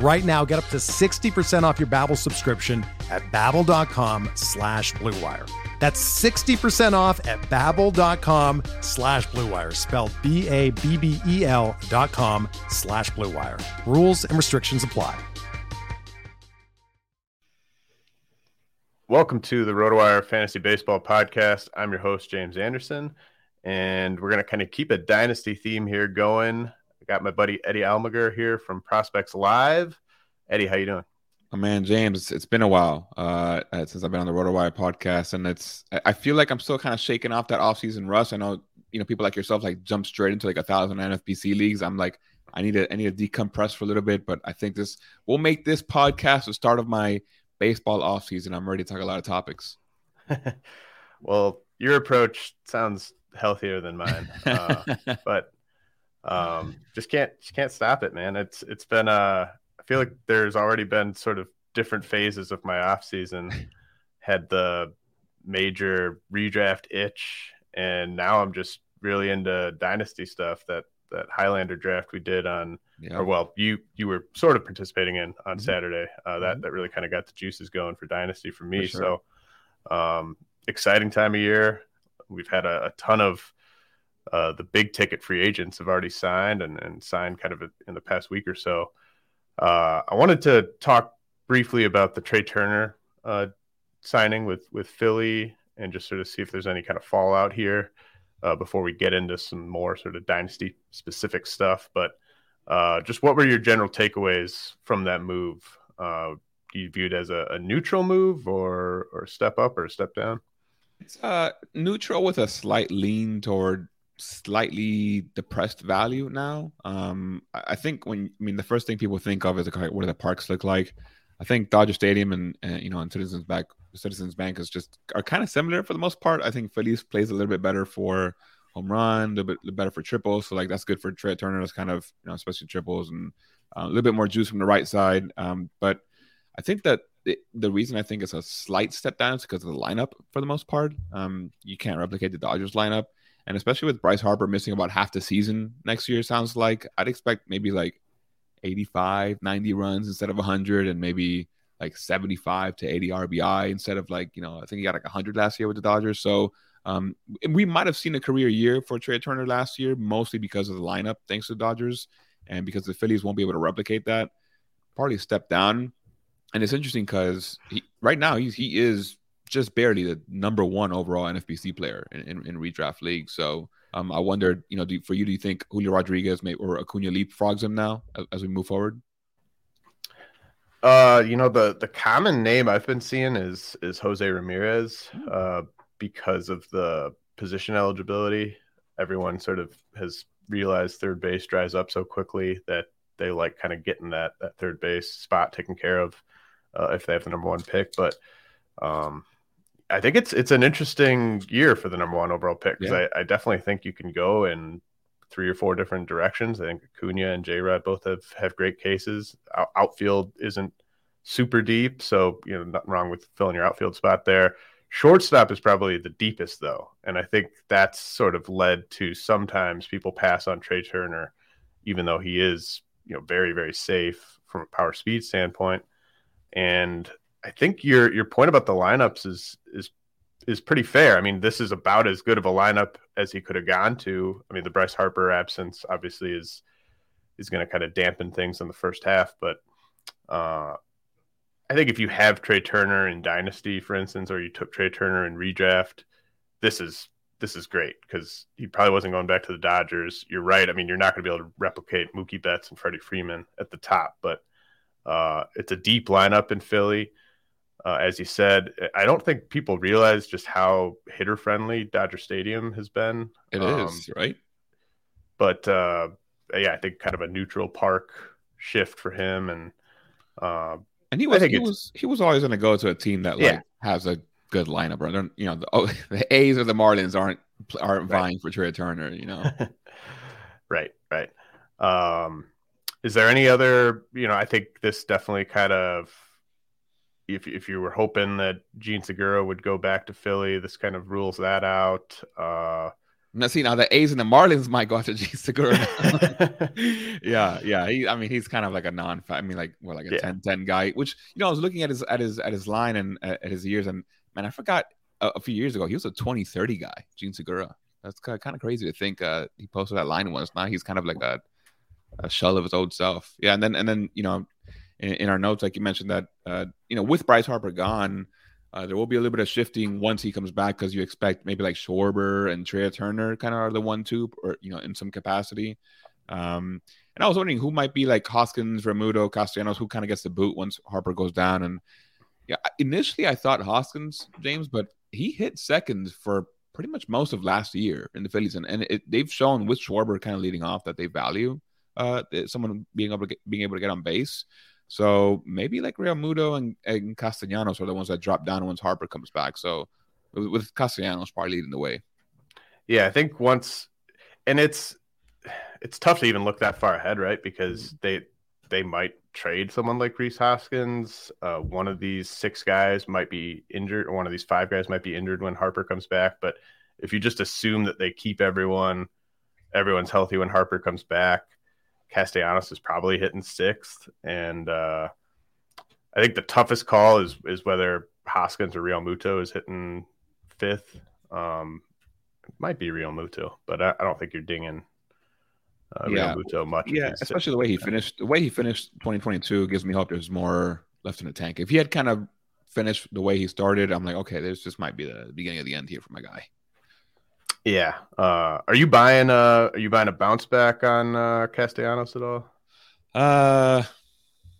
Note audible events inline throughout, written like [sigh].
Right now, get up to 60% off your Babbel subscription at babbel.com slash bluewire. That's 60% off at babbel.com slash bluewire, spelled B-A-B-B-E-L dot com slash bluewire. Rules and restrictions apply. Welcome to the RotoWire Fantasy Baseball Podcast. I'm your host, James Anderson, and we're going to kind of keep a dynasty theme here going got my buddy Eddie Almaguer here from Prospects Live. Eddie, how you doing? Oh, man, James, it's been a while uh, uh since I've been on the RotoWire podcast, and it's I feel like I'm still kind of shaking off that offseason rush. I know you know people like yourself like jump straight into like a thousand NFBC leagues. I'm like I need to I need to decompress for a little bit, but I think this will make this podcast the start of my baseball offseason. I'm ready to talk a lot of topics. [laughs] well, your approach sounds healthier than mine, uh, [laughs] but um, just can't just can't stop it, man. It's it's been uh, I feel like there's already been sort of different phases of my off season. [laughs] Had the major redraft itch, and now I'm just really into dynasty stuff. That that Highlander draft we did on, yeah. or well, you you were sort of participating in on mm-hmm. Saturday. Uh, that mm-hmm. that really kind of got the juices going for dynasty for me. For sure. So, um, exciting time of year. We've had a, a ton of uh, the big ticket free agents have already signed and, and signed kind of in the past week or so. Uh, I wanted to talk briefly about the Trea Turner uh, signing with with Philly and just sort of see if there's any kind of fallout here uh, before we get into some more sort of dynasty specific stuff. But uh, just what were your general takeaways from that move? Uh, do you view it as a, a neutral move or or step up or step down? It's uh, neutral with a slight lean toward slightly depressed value now. Um, I think when I mean the first thing people think of is like, what do the parks look like? I think Dodger Stadium and, and you know and Citizens Bank Citizens Bank is just are kind of similar for the most part. I think Phillies plays a little bit better for home run, a bit better for triples. So like that's good for Trea Turner. That's kind of you know especially triples and uh, a little bit more juice from the right side. Um, but I think that the, the reason I think it's a slight step down is because of the lineup for the most part. Um, you can't replicate the Dodgers lineup. And especially with Bryce Harper missing about half the season next year, sounds like I'd expect maybe like 85, 90 runs instead of 100, and maybe like 75 to 80 RBI instead of like, you know, I think he got like 100 last year with the Dodgers. So um, we might have seen a career year for Trea Turner last year, mostly because of the lineup, thanks to the Dodgers, and because the Phillies won't be able to replicate that. Partly step down. And it's interesting because right now he's, he is just barely the number one overall NFBC player in, in, in redraft league. So um, I wondered, you know, do, for you, do you think Julio Rodriguez may or Acuna leapfrogs him now as, as, we move forward? Uh, you know, the the common name I've been seeing is is Jose Ramirez, uh, because of the position eligibility. Everyone sort of has realized third base dries up so quickly that they like kind of getting that that third base spot taken care of uh, if they have the number one pick. But um, I think it's it's an interesting year for the number one overall pick because yeah. I, I, definitely think you can go in three or four different directions. I think Acuna and J Rod both have have great cases. Out, outfield isn't super deep, so you know nothing wrong with filling your outfield spot there. Shortstop is probably the deepest though, and I think that's sort of led to sometimes people pass on Trea Turner, even though he is you know very very safe from a power speed standpoint. And I think your your point about the lineups is is is pretty fair. I mean, this is about as good of a lineup as he could have gone to. I mean, the Bryce Harper absence obviously is is going to kind of dampen things in the first half, but uh, I think if you have Trea Turner in Dynasty, for instance, or you took Trea Turner in redraft, this is this is great because he probably wasn't going back to the Dodgers. You're right. I mean, you're not going to be able to replicate Mookie Betts and Freddie Freeman at the top, but uh, it's a deep lineup in Philly. Uh, as you said, I don't think people realize just how hitter friendly Dodger Stadium has been. It um, is right? But uh, yeah, I think kind of a neutral park shift for him, and uh, and he was he was he was always going to go to a team that like yeah. has a good lineup. Right? You know, the, oh, [laughs] the A's or the Marlins aren't aren't right. vying for Trea Turner. You know, [laughs] right, right. Um, is there any other? You know, I think this definitely kind of. If, if you were hoping that Jean Segura would go back to Philly, this kind of rules that out. Uh, now, see, now the A's and the Marlins might go after [laughs] Jean Segura. [laughs] yeah, yeah. He, I mean, he's kind of like a non. I mean, like well, like a yeah. 10-10 guy. Which you know, I was looking at his at his at his line and uh, at his years, and man, I forgot a, a, few years ago he was a 20-30 guy, Jean Segura. That's kind of, kind of crazy to think uh, he posted that line once. Now he's kind of like a a shell of his old self. Yeah, and then and then you know, in, in our notes, like you mentioned that uh, you know, with Bryce Harper gone, uh, there will be a little bit of shifting once he comes back because you expect maybe like Schwarber and Trea Turner kind of are the one two or you know in some capacity. Um, and I was wondering who might be like Hoskins, Realmuto, Castellanos, who kind of gets the boot once Harper goes down. And yeah, initially I thought Hoskins, James, but he hit seconds for pretty much most of last year in the Phillies, and, and it, they've shown with Schwarber kind of leading off that they value uh, someone being able to get, being able to get on base. So maybe like Realmuto and, and Castellanos are the ones that drop down once Harper comes back. So with Castellanos probably leading the way. Yeah, I think once, and it's it's tough to even look that far ahead, right? Because mm-hmm. they they might trade someone like Rhys Hoskins. Uh, one of these six guys might be injured, or one of these five guys might be injured when Harper comes back. But if you just assume that they keep everyone, everyone's healthy when Harper comes back, Castellanos is probably hitting sixth, and uh, I think the toughest call is is whether Hoskins or Realmuto is hitting fifth. Um, it might be Realmuto, but I, I, don't think you're dinging uh, yeah. Realmuto much. Yeah, especially the way he finished. The way he finished 2022 gives me hope there's more left in the tank. If he had kind of finished the way he started, I'm like, okay, this just might be the beginning of the end here for my guy. Yeah. Uh, are you buying uh are you buying a bounce back on uh Castellanos at all? Uh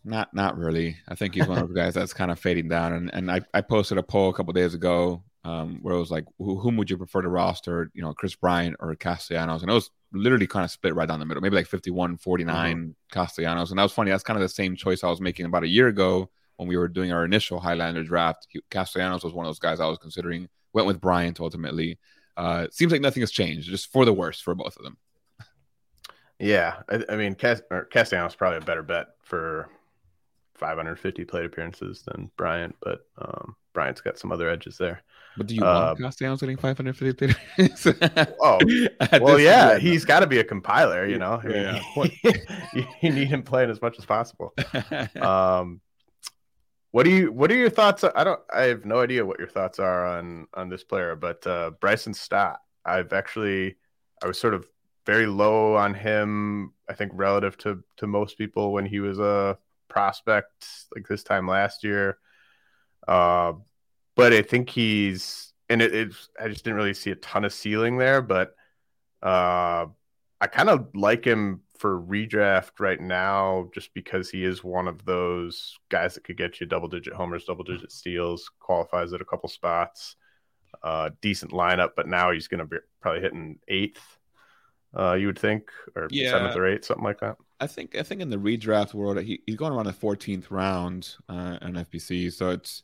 not not really. I think he's one of those guys that's kind of fading down. And and I, I posted a poll a couple days ago um, where it was like, who, whom would you prefer to roster? You know, Kris Bryant or Castellanos? And it was literally kind of split right down the middle, maybe like 51 49 mm-hmm. Castellanos. And that was funny. That's kind of the same choice I was making about a year ago when we were doing our initial Highlander draft. Castellanos was one of those guys I was considering. Went with Bryant ultimately. Uh, seems like nothing has changed, just for the worse for both of them. Yeah, I, I mean, Cast- Castellanos probably a better bet for 550 plate appearances than Bryant, but um, Bryant's got some other edges there. But do you uh, want Castellanos getting 550 plate appearances? [laughs] oh, [laughs] well, yeah, he's got to be a compiler, you know. I mean, yeah. you, [laughs] you need him playing as much as possible. Um, what do you what are your thoughts? I don't I have no idea what your thoughts are on on this player, but uh Bryson Stott, I've actually I was sort of very low on him, I think relative to to most people when he was a prospect like this time last year. Uh but I think he's and it, it's I just didn't really see a ton of ceiling there, but uh I kind of like him for redraft right now just because he is one of those guys that could get you double digit homers, double digit steals, qualifies at a couple spots. Uh, decent lineup, but now he's going to be probably hitting eighth. Uh, you would think, or yeah. seventh or eighth, something like that. I think I think in the redraft world, he, he's going around the 14th round uh, in FBC. So it's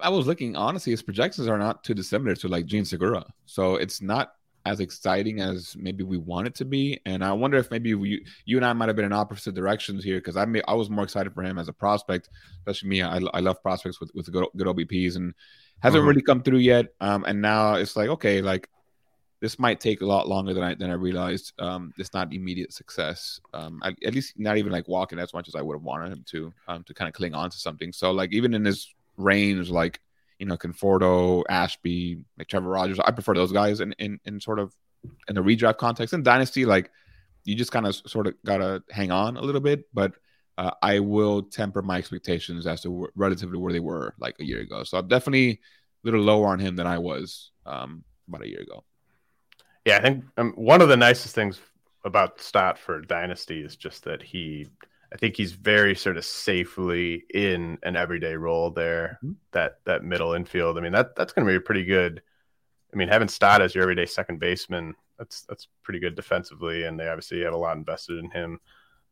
I was looking honestly, his projections are not too dissimilar to like Jean Segura. So it's not as exciting as maybe we want it to be. And I wonder if maybe we, you and I might have been in opposite directions here because I may, I was more excited for him as a prospect, especially me. I, I love prospects with with good, good OBPs and hasn't mm-hmm. really come through yet. Um, and now it's like okay, like this might take a lot longer than I than I realized. Um, it's not immediate success. Um, I, at least not even like walking as much as I would have wanted him to. Um, to kind of cling on to something. So like even in this range, like you know, Conforto, Ashby, like Trevor Rogers. I prefer those guys in, in, in sort of in the redraft context. In Dynasty, like you just kind of sort of gotta hang on a little bit, but uh, I will temper my expectations as to relatively where they were like a year ago. So I'm definitely a little lower on him than I was um, about a year ago. Yeah, I think um, one of the nicest things about Stott for Dynasty is just that he, I think he's very sort of safely in an everyday role there. Mm-hmm. That that middle infield. I mean that that's going to be pretty good. I mean having Stott as your everyday second baseman, that's that's pretty good defensively, and they obviously have a lot invested in him.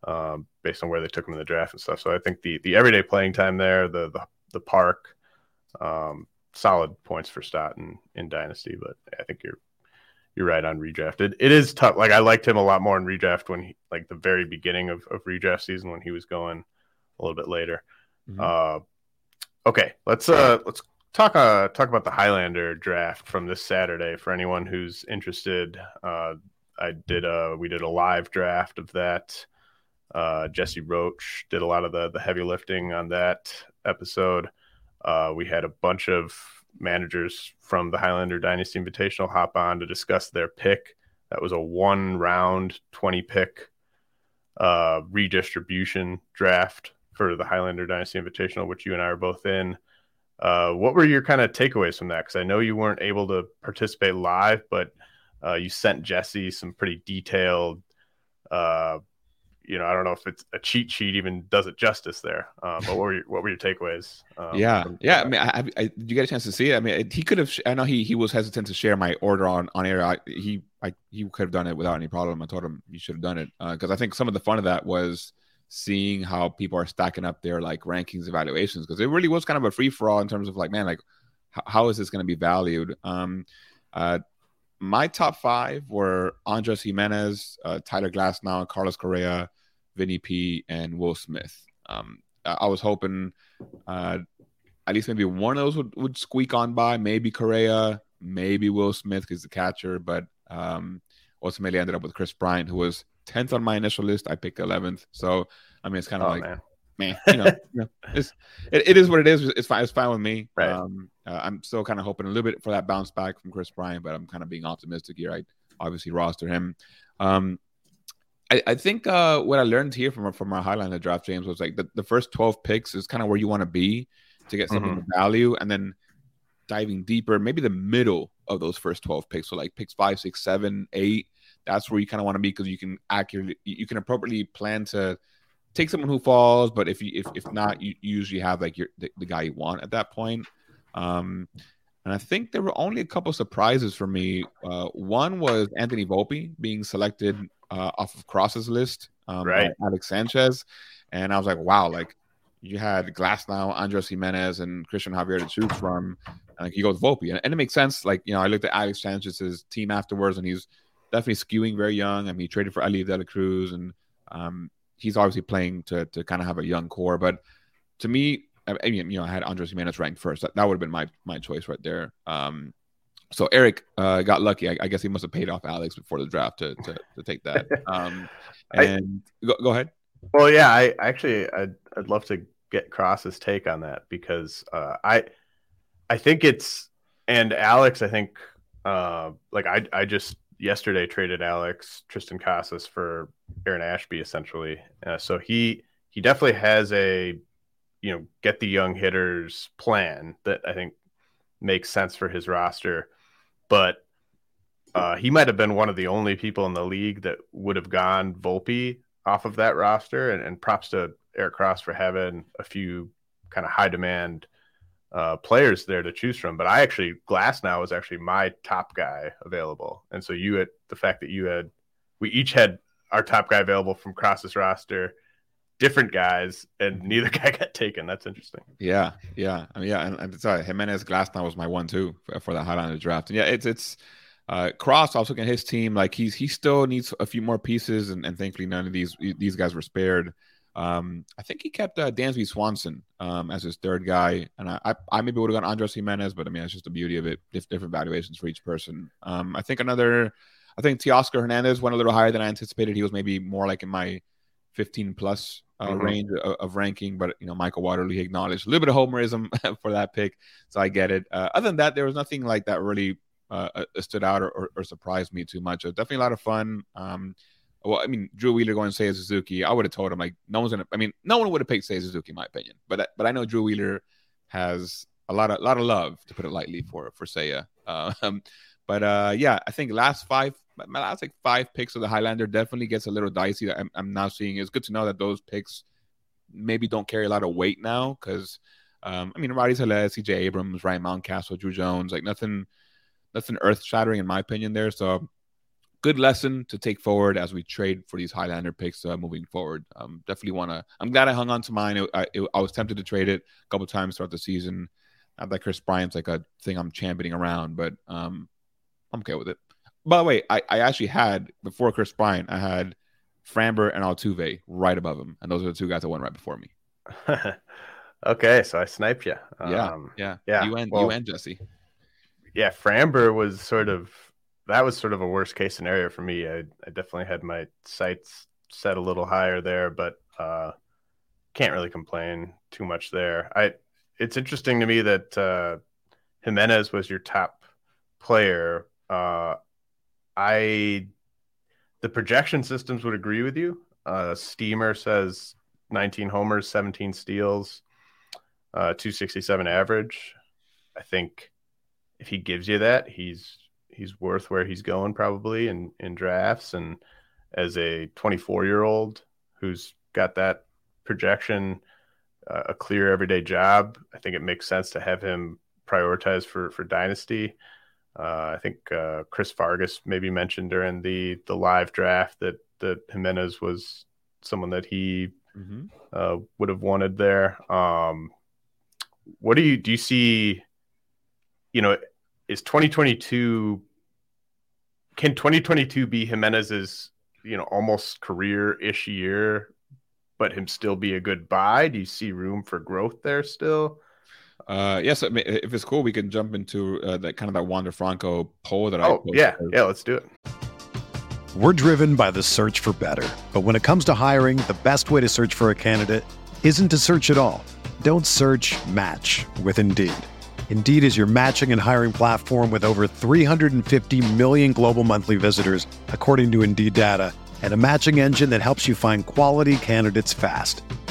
Um, based on where they took him in the draft and stuff. So I think the the everyday playing time there, the the, the park, um, solid points for Stott in, in Dynasty. But I think you're you're right on redraft. It, it is tough. Like I liked him a lot more in redraft when he like the very beginning of, of redraft season when he was going a little bit later. Mm-hmm. Uh, okay, let's uh let's talk uh talk about the Highlander draft from this Saturday for anyone who's interested. Uh, I did a we did a live draft of that. Uh, Jesse Roche did a lot of the the heavy lifting on that episode. Uh, we had a bunch of managers from the Highlander Dynasty Invitational hop on to discuss their pick. That was a one round, 20 pick uh, redistribution draft for the Highlander Dynasty Invitational, which you and I are both in. Uh, what were your kind of takeaways from that? Because I know you weren't able to participate live, but uh, you sent Jesse some pretty detailed uh, you know, I don't know if it's a cheat sheet even does it justice there. Um, but what were your, what were your takeaways? Um, yeah, yeah. I mean, I, I, did you get a chance to see it? I mean, he could have. I know he he was hesitant to share my order on on air. I, he I he could have done it without any problem. I told him you should have done it because uh, I think some of the fun of that was seeing how people are stacking up their like rankings evaluations because it really was kind of a free for all in terms of like, man, like h- how is this going to be valued? Um, uh, my top five were Andres Gimenez, uh, Tyler Glasnow, Carlos Correa, Vinny P, and Will Smith. Um, I was hoping uh, at least maybe one of those would, would squeak on by. Maybe Correa, maybe Will Smith because the catcher, but um, ultimately ended up with Kris Bryant, who was 10th on my initial list. I picked 11th. So, I mean, it's kind of oh, like, man. man, you know, you know it's, it, it is what it is. It's fine. It's fine with me. Right. Um, uh, I'm still kind of hoping a little bit for that bounce back from Kris Bryant, but I'm kind of being optimistic here. I obviously roster him. Um, I, I think uh, what I learned here from from our Highlander draft, James, was like the, the first 12 picks is kind of where you want to be to get some mm-hmm. of value. And then diving deeper, maybe the middle of those first 12 picks. So like picks five, six, seven, eight. That's where you kind of want to be because you can accurately, you can appropriately plan to take someone who falls. But if you, if, if not, you, usually have like your, the, the, guy you want at that point. Um, and I think there were only a couple surprises for me. Uh, one was Anthony Volpe being selected uh, off of Cross's list, um, right? Alex Sanchez, and I was like, wow, like you had Glasnow, Andres Gimenez, and Cristian Javier to choose from, and like you go with Volpe, and, and, it makes sense. Like you know, I looked at Alex Sanchez's team afterwards, and he's definitely skewing very young. I mean, he traded for Elly De La Cruz, and um, he's obviously playing to to kind of have a young core. But to me, I mean, you know, I had Andres Gimenez ranked first. That, that would have been my my choice right there. Um, so Eric uh, got lucky. I, I, guess he must have paid off Alex before the draft to to, to take that. [laughs] Um, [laughs] and I, go, go, ahead. Well, yeah, I actually I'd, I'd love to get Cross's take on that because uh, I I think it's and Alex I think uh, like I I just yesterday traded Alex Triston Casas for Aaron Ashby essentially. Uh, so he he definitely has a you know get the young hitters plan that I think makes sense for his roster but uh, he might have been one of the only people in the league that would have gone Volpe off of that roster. And, and props to Eric Cross for having a few kind of high demand uh, players there to choose from. But I actually Glasnow was actually my top guy available, and so you had the fact that you had we each had our top guy available from Cross's roster different guys, and neither [laughs] guy got taken. That's interesting. Yeah, yeah, I mean, yeah, and, and sorry, Gimenez Glasnow was my one too for, for the Highlander draft, and yeah, it's it's uh, Cross. I was looking at his team, like he's he still needs a few more pieces, and, and thankfully none of these these guys were spared. Um, I think he kept uh, Dansby Swanson um, as his third guy, and I, I, I maybe would have gone Andres Gimenez, but I mean, it's just the beauty of it. Different valuations for each person. Um, I think another, I think Teoscar Hernandez went a little higher than I anticipated. He was maybe more like in my 15 plus uh, mm-hmm. range of, of, ranking, but you know Michael Waterloo acknowledged a little bit of homerism [laughs] for that pick, so I get it. Uh, other than that, there was nothing like that really uh, uh stood out or, or, or, surprised me too much. definitely a lot of fun. Um, well, I mean, Drew Wheeler going to say Suzuki, I would have told him like no one's gonna. I mean, no one would have picked Seiya Suzuki in my opinion, but but I know Drew Wheeler has a lot of lot of love to put it lightly for for Seiya. [laughs] Um, But uh, yeah, I think last five, my last like five picks of the Highlander definitely gets a little dicey. I'm, I'm now seeing it's good to know that those picks maybe don't carry a lot of weight now because um, I mean, Rowdy Tellez, CJ Abrams, Ryan Mountcastle, Druw Jones, like nothing, nothing earth shattering in my opinion there. So good lesson to take forward as we trade for these Highlander picks uh, moving forward. Um, definitely want to. I'm glad I hung on to mine. It, I, it, I, was tempted to trade it a couple times throughout the season. Not that Kris Bryant's like a thing I'm championing around, but um, I'm okay with it. By the way, I, I actually had before Kris Bryant, I had Framber and Altuve right above him, and those are the two guys that went right before me. [laughs] okay, so I sniped you. Yeah, um, yeah, yeah. You and well, you and Jesse. Yeah, Framber was sort of that was sort of a worst case scenario for me. I, I definitely had my sights set a little higher there, but uh, can't really complain too much there. I it's interesting to me that uh, Gimenez was your top player. Uh, I the projection systems would agree with you. Uh, Steamer says 19 homers, 17 steals, uh, 267 average. I think if he gives you that, he's he's worth where he's going probably in in drafts. And as a 24 year old who's got that projection, uh, a clear everyday job, I think it makes sense to have him prioritized for for dynasty. Uh, I think uh, Chris Vargas maybe mentioned during the the live draft that that Gimenez was someone that he mm-hmm. uh, would have wanted there. Um, what do you do? You see, you know, is 2022? Can 2022 be Gimenez's you know almost career ish year, but him still be a good buy? Do you see room for growth there still? Uh, yes, I mean, if it's cool, we can jump into uh, that kind of that Wander Franco poll that oh, I. Oh yeah, yeah, let's do it. We're driven by the search for better, but when it comes to hiring, the best way to search for a candidate isn't to search at all. Don't search. Match with Indeed. Indeed is your matching and hiring platform with over 350 million global monthly visitors, according to Indeed data, and a matching engine that helps you find quality candidates fast.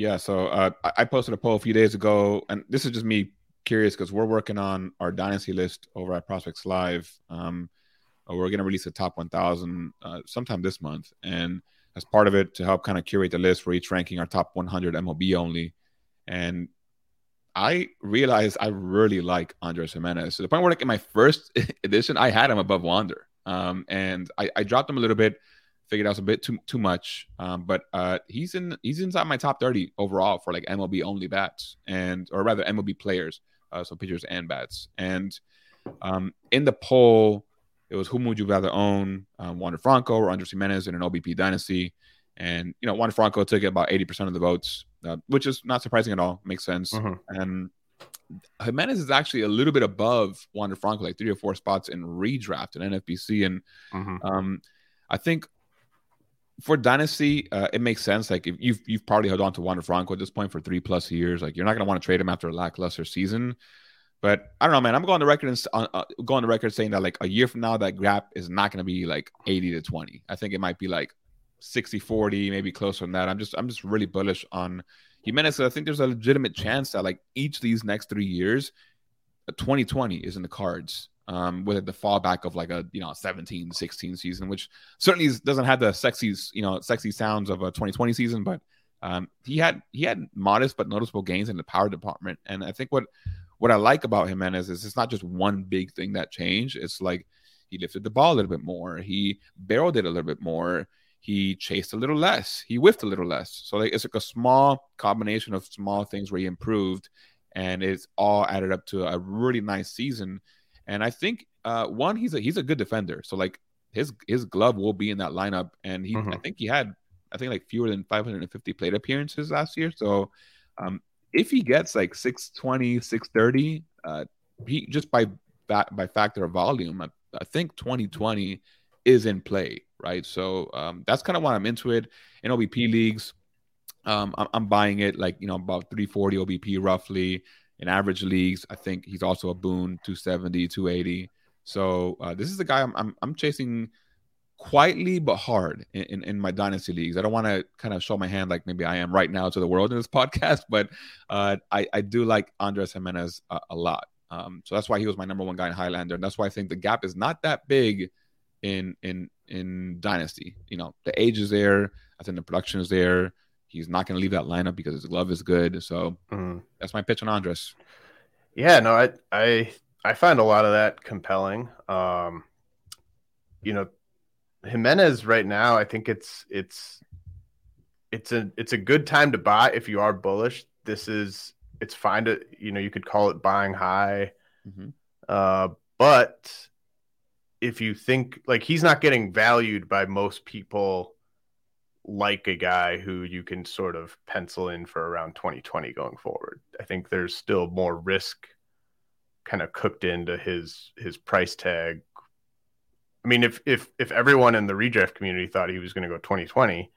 Yeah, so uh, I posted a poll a few days ago, and this is just me curious because we're working on our dynasty list over at Prospects Live. Um, uh, we're going to release a top 1,000 uh, sometime this month, and as part of it, to help kind of curate the list, for each ranking our top 100 MLB only. And I realized I really like Andres Gimenez to the point where, like in my first [laughs] edition, I had him above Wander, um, and I, I dropped him a little bit figured out a bit too too much. Um, but uh, he's in he's inside my top thirty overall for like MLB only bats and or rather MLB players, uh, so pitchers and bats. And um, in the poll, it was whom would you rather own, um, Wander Franco or Andres Gimenez in an OBP dynasty? And you know, Wander Franco took about eighty percent of the votes, uh, which is not surprising at all. Makes sense. Mm-hmm. And Gimenez is actually a little bit above Wander Franco, like three or four spots in redraft and NFBC. And mm-hmm. um, I think for dynasty, uh, it makes sense. Like if you've you've probably held on to Wander Franco at this point for three plus years, like you're not going to want to trade him after a lackluster season. But I don't know, man. I'm going the record and uh, uh, going the record saying that like a year from now, that gap is not going to be like 80 to 20. I think it might be like 60 40, maybe closer than that. I'm just I'm just really bullish on Giménez. I think there's a legitimate chance that like each of these next three years, 2020 is in the cards um, with the fallback of like a you know 17 16 season which certainly doesn't have the sexy you know sexy sounds of a 2020 season but um, he had he had modest but noticeable gains in the power department. And i think what what i like about is, is it's not just one big thing that changed. It's like he lifted the ball a little bit more. He barreled it a little bit more. He chased a little less. He whiffed a little less. So like it's like a small combination of small things where he improved and it's all added up to a really nice season and I think uh, one, he's a he's a good defender. So like his his glove will be in that lineup. And he mm-hmm. I think he had I think like fewer than 550 plate appearances last year. So um, if he gets like 620, 630, uh, he just by by factor of volume, I, I think 2020 is in play, right? So um, that's kind of why I'm into it. In OBP leagues, um, I'm, I'm, buying it like you know about 340 OBP roughly in average leagues. I think he's also a boon 270, 280. So uh, this is the guy I'm, I'm, I'm chasing quietly but hard in, in, in my dynasty leagues. I don't want to kind of show my hand like maybe I am right now to the world in this [laughs] podcast, but uh, I, I do like Andres Gimenez a, a lot. Um, so that's why he was my number one guy in Highlander, and that's why I think the gap is not that big in in in Dynasty. You know, the age is there. I think the production is there. He's not going to leave that lineup because his glove is good. So mm. that's my pitch on Andres. Yeah, no, I I I find a lot of that compelling. Um, you know, Gimenez right now, I think it's it's it's a it's a good time to buy if you are bullish. This is it's fine to you know you could call it buying high, mm-hmm. uh, but if you think like he's not getting valued by most people like a guy who you can sort of pencil in for around 2020 going forward. I think there's still more risk kind of cooked into his his price tag. I mean, if if if everyone in the redraft community thought he was going to go 2020,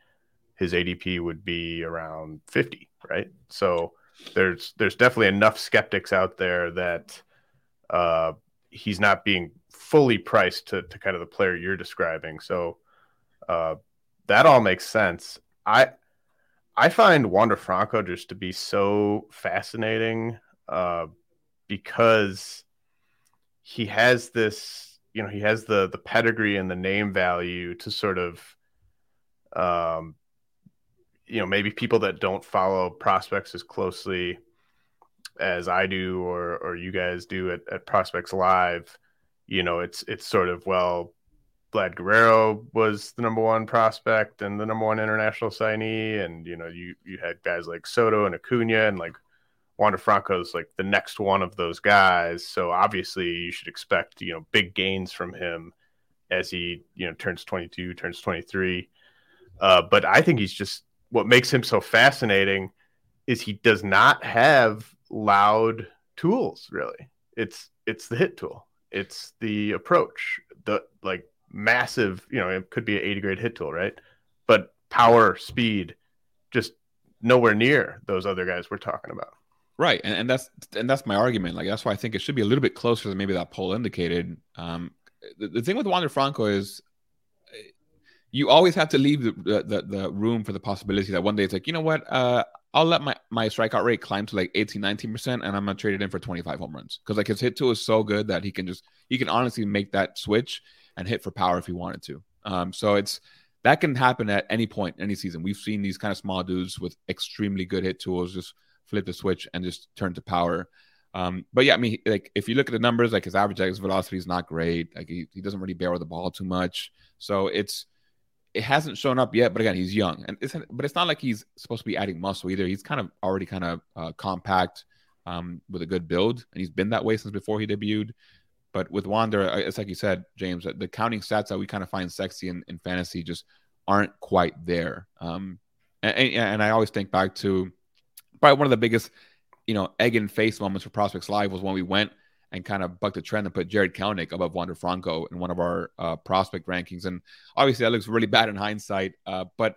his ADP would be around 50, right? So there's there's definitely enough skeptics out there that uh, he's not being fully priced to, to kind of the player you're describing. So uh, that all makes sense. I I find Wander Franco just to be so fascinating uh, because he has this, you know, he has the the pedigree and the name value to sort of, um, you know, maybe people that don't follow prospects as closely as I do or or you guys do at, at Prospects Live, you know, it's it's sort of well, Vlad Guerrero was the number one prospect and the number one international signee, and you know you you had guys like Soto and Acuna, and like Wander Franco's like the next one of those guys. So obviously you should expect you know big gains from him as he you know turns 22, turns 23. Uh, but I think he's just what makes him so fascinating is he does not have loud tools really. It's it's the hit tool. It's the approach. The like massive, you know, it could be an 80 grade hit tool, right? But power, speed, just nowhere near those other guys we're talking about. Right, and, and that's and that's my argument. Like that's why I think it should be a little bit closer than maybe that poll indicated. Um, the, the thing with Wander Franco is you always have to leave the, the, the room for the possibility that one day it's like, you know what, uh, I'll let my, my strikeout rate climb to like 18, 19%, and I'm gonna trade it in for 25 home runs. Because like his hit tool is so good that he can just he can honestly make that switch and hit for power if he wanted to. Um, so it's that can happen at any point, any season. We've seen these kind of small dudes with extremely good hit tools just flip the switch and just turn to power. Um, but yeah, I mean, like if you look at the numbers, like his average exit velocity is not great. Like he, he doesn't really barrel the ball too much. So it's it hasn't shown up yet. But again, he's young, and it's but it's not like he's supposed to be adding muscle either. He's kind of already kind of uh, compact um, with a good build, and he's been that way since before he debuted. But with Wander, it's like you said, James, the counting stats that we kind of find sexy in, in fantasy just aren't quite there. Um, and, and I always think back to probably one of the biggest you know, egg and face moments for Prospects Live was when we went and kind of bucked the trend and put Jarred Kelenic above Wander Franco in one of our uh, prospect rankings. And obviously, that looks really [laughs] bad in hindsight. Uh, but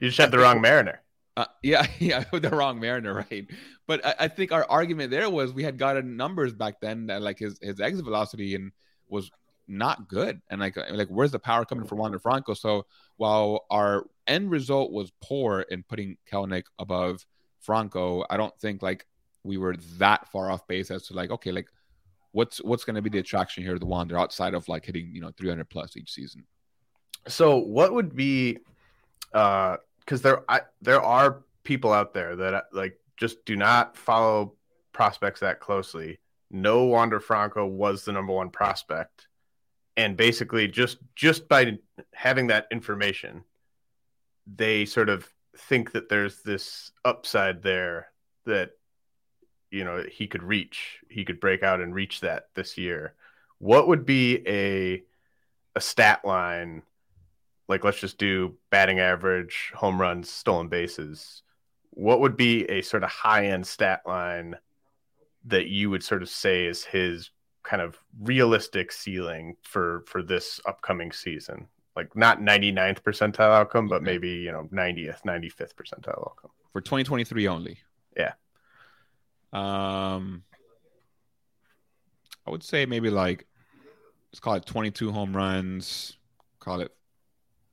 you just had the wrong Mariner. Uh, yeah, [laughs] yeah, [laughs] the wrong Mariner, right? But I, I, think our argument there was we had gotten numbers back then that like his his exit velocity and was not good, and like like where's the power coming from Wander Franco? So while our end result was poor in putting Kelenic above Franco, I don't think like we were that far off base as to like okay, like what's what's going to be the attraction here to the Wander outside of like hitting you know 300 plus each season? So what would be uh because there I, there are people out there that uh, like just do not follow prospects that closely. No Wander Franco was the number one prospect, and basically just just by having that information, they sort of think that there's this upside there that you know he could reach he could break out and reach that this year what would be a a stat line like let's just do batting average home runs stolen bases. What would be a sort of high end stat line that you would sort of say is his kind of realistic ceiling for for this upcoming season? Like not 99th percentile outcome but maybe you know 90th 95th percentile outcome. For 2023 only? Yeah. Um, I would say maybe like let's call it 22 home runs, call it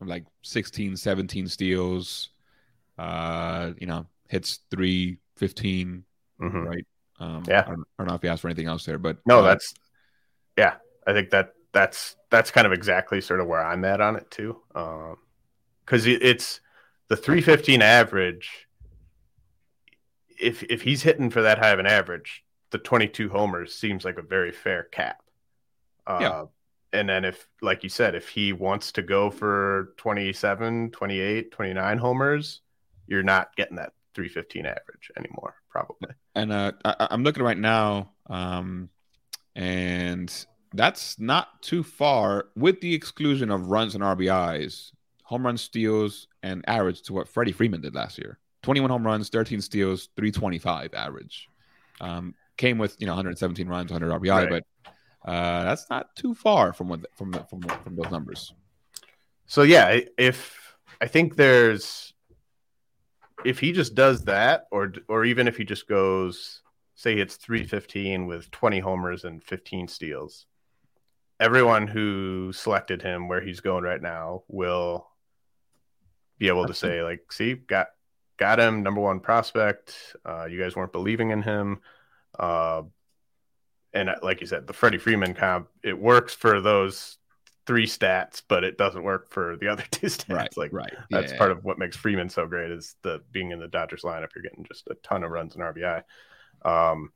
like 16, 17 steals. Uh, you know, hits three, 15, mm-hmm. right? Um, yeah. I don't, I don't, know if you asked for anything else there, but no, uh, that's yeah. I think that that's that's kind of exactly sort of where I'm at on it too. Um, because it's the 315 average if if he's hitting for that high of an average, the 22 homers seems like a very fair cap. Uh, yeah. And then if, like you said, if he wants to go for 27, 28, 29 homers, you're not getting that 315 average anymore, probably. And uh, I, am looking right now, um, and that's not too far, with the exclusion of runs and RBIs, home run steals, and average to what Freddie Freeman did last year. 21 home runs, 13 steals, 325 average. Um, came with you know 117 runs, 100 RBI, right. but uh, that's not too far from what from from from those numbers. So yeah, if I think there's if he just does that, or or even if he just goes, say it's 315 with 20 homers and 15 steals, everyone who selected him where he's going right now will be able to say like, see, got got him number one prospect. Uh, you guys weren't believing in him. Uh, and uh, like you said, the Freddie Freeman comp, it works for those three stats, but it doesn't work for the other [laughs] two stats. Right, like right. That's yeah. part of what makes Freeman so great is the being in the Dodgers lineup. You're getting just a ton of runs in RBI. Um,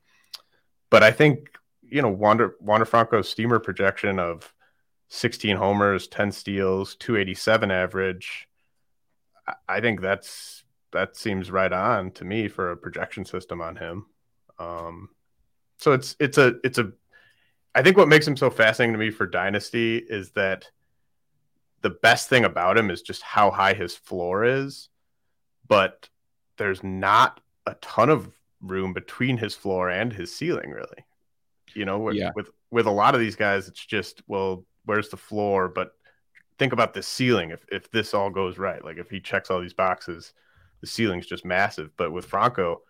but I think you know Wander Wander Franco's steamer projection of 16 homers, 10 steals, 287 average. I think that's that seems right on to me for a projection system on him. Um, so it's it's a it's a I think what makes him so fascinating to me for Dynasty is that the best thing about him is just how high his floor is, but there's not a ton of room between his floor and his ceiling, really. You know, with yeah. with, with a lot of these guys, it's just well, where's the floor? But think about the ceiling. If if this all goes right, like if he checks all these boxes, the ceiling's just massive. But with Franco,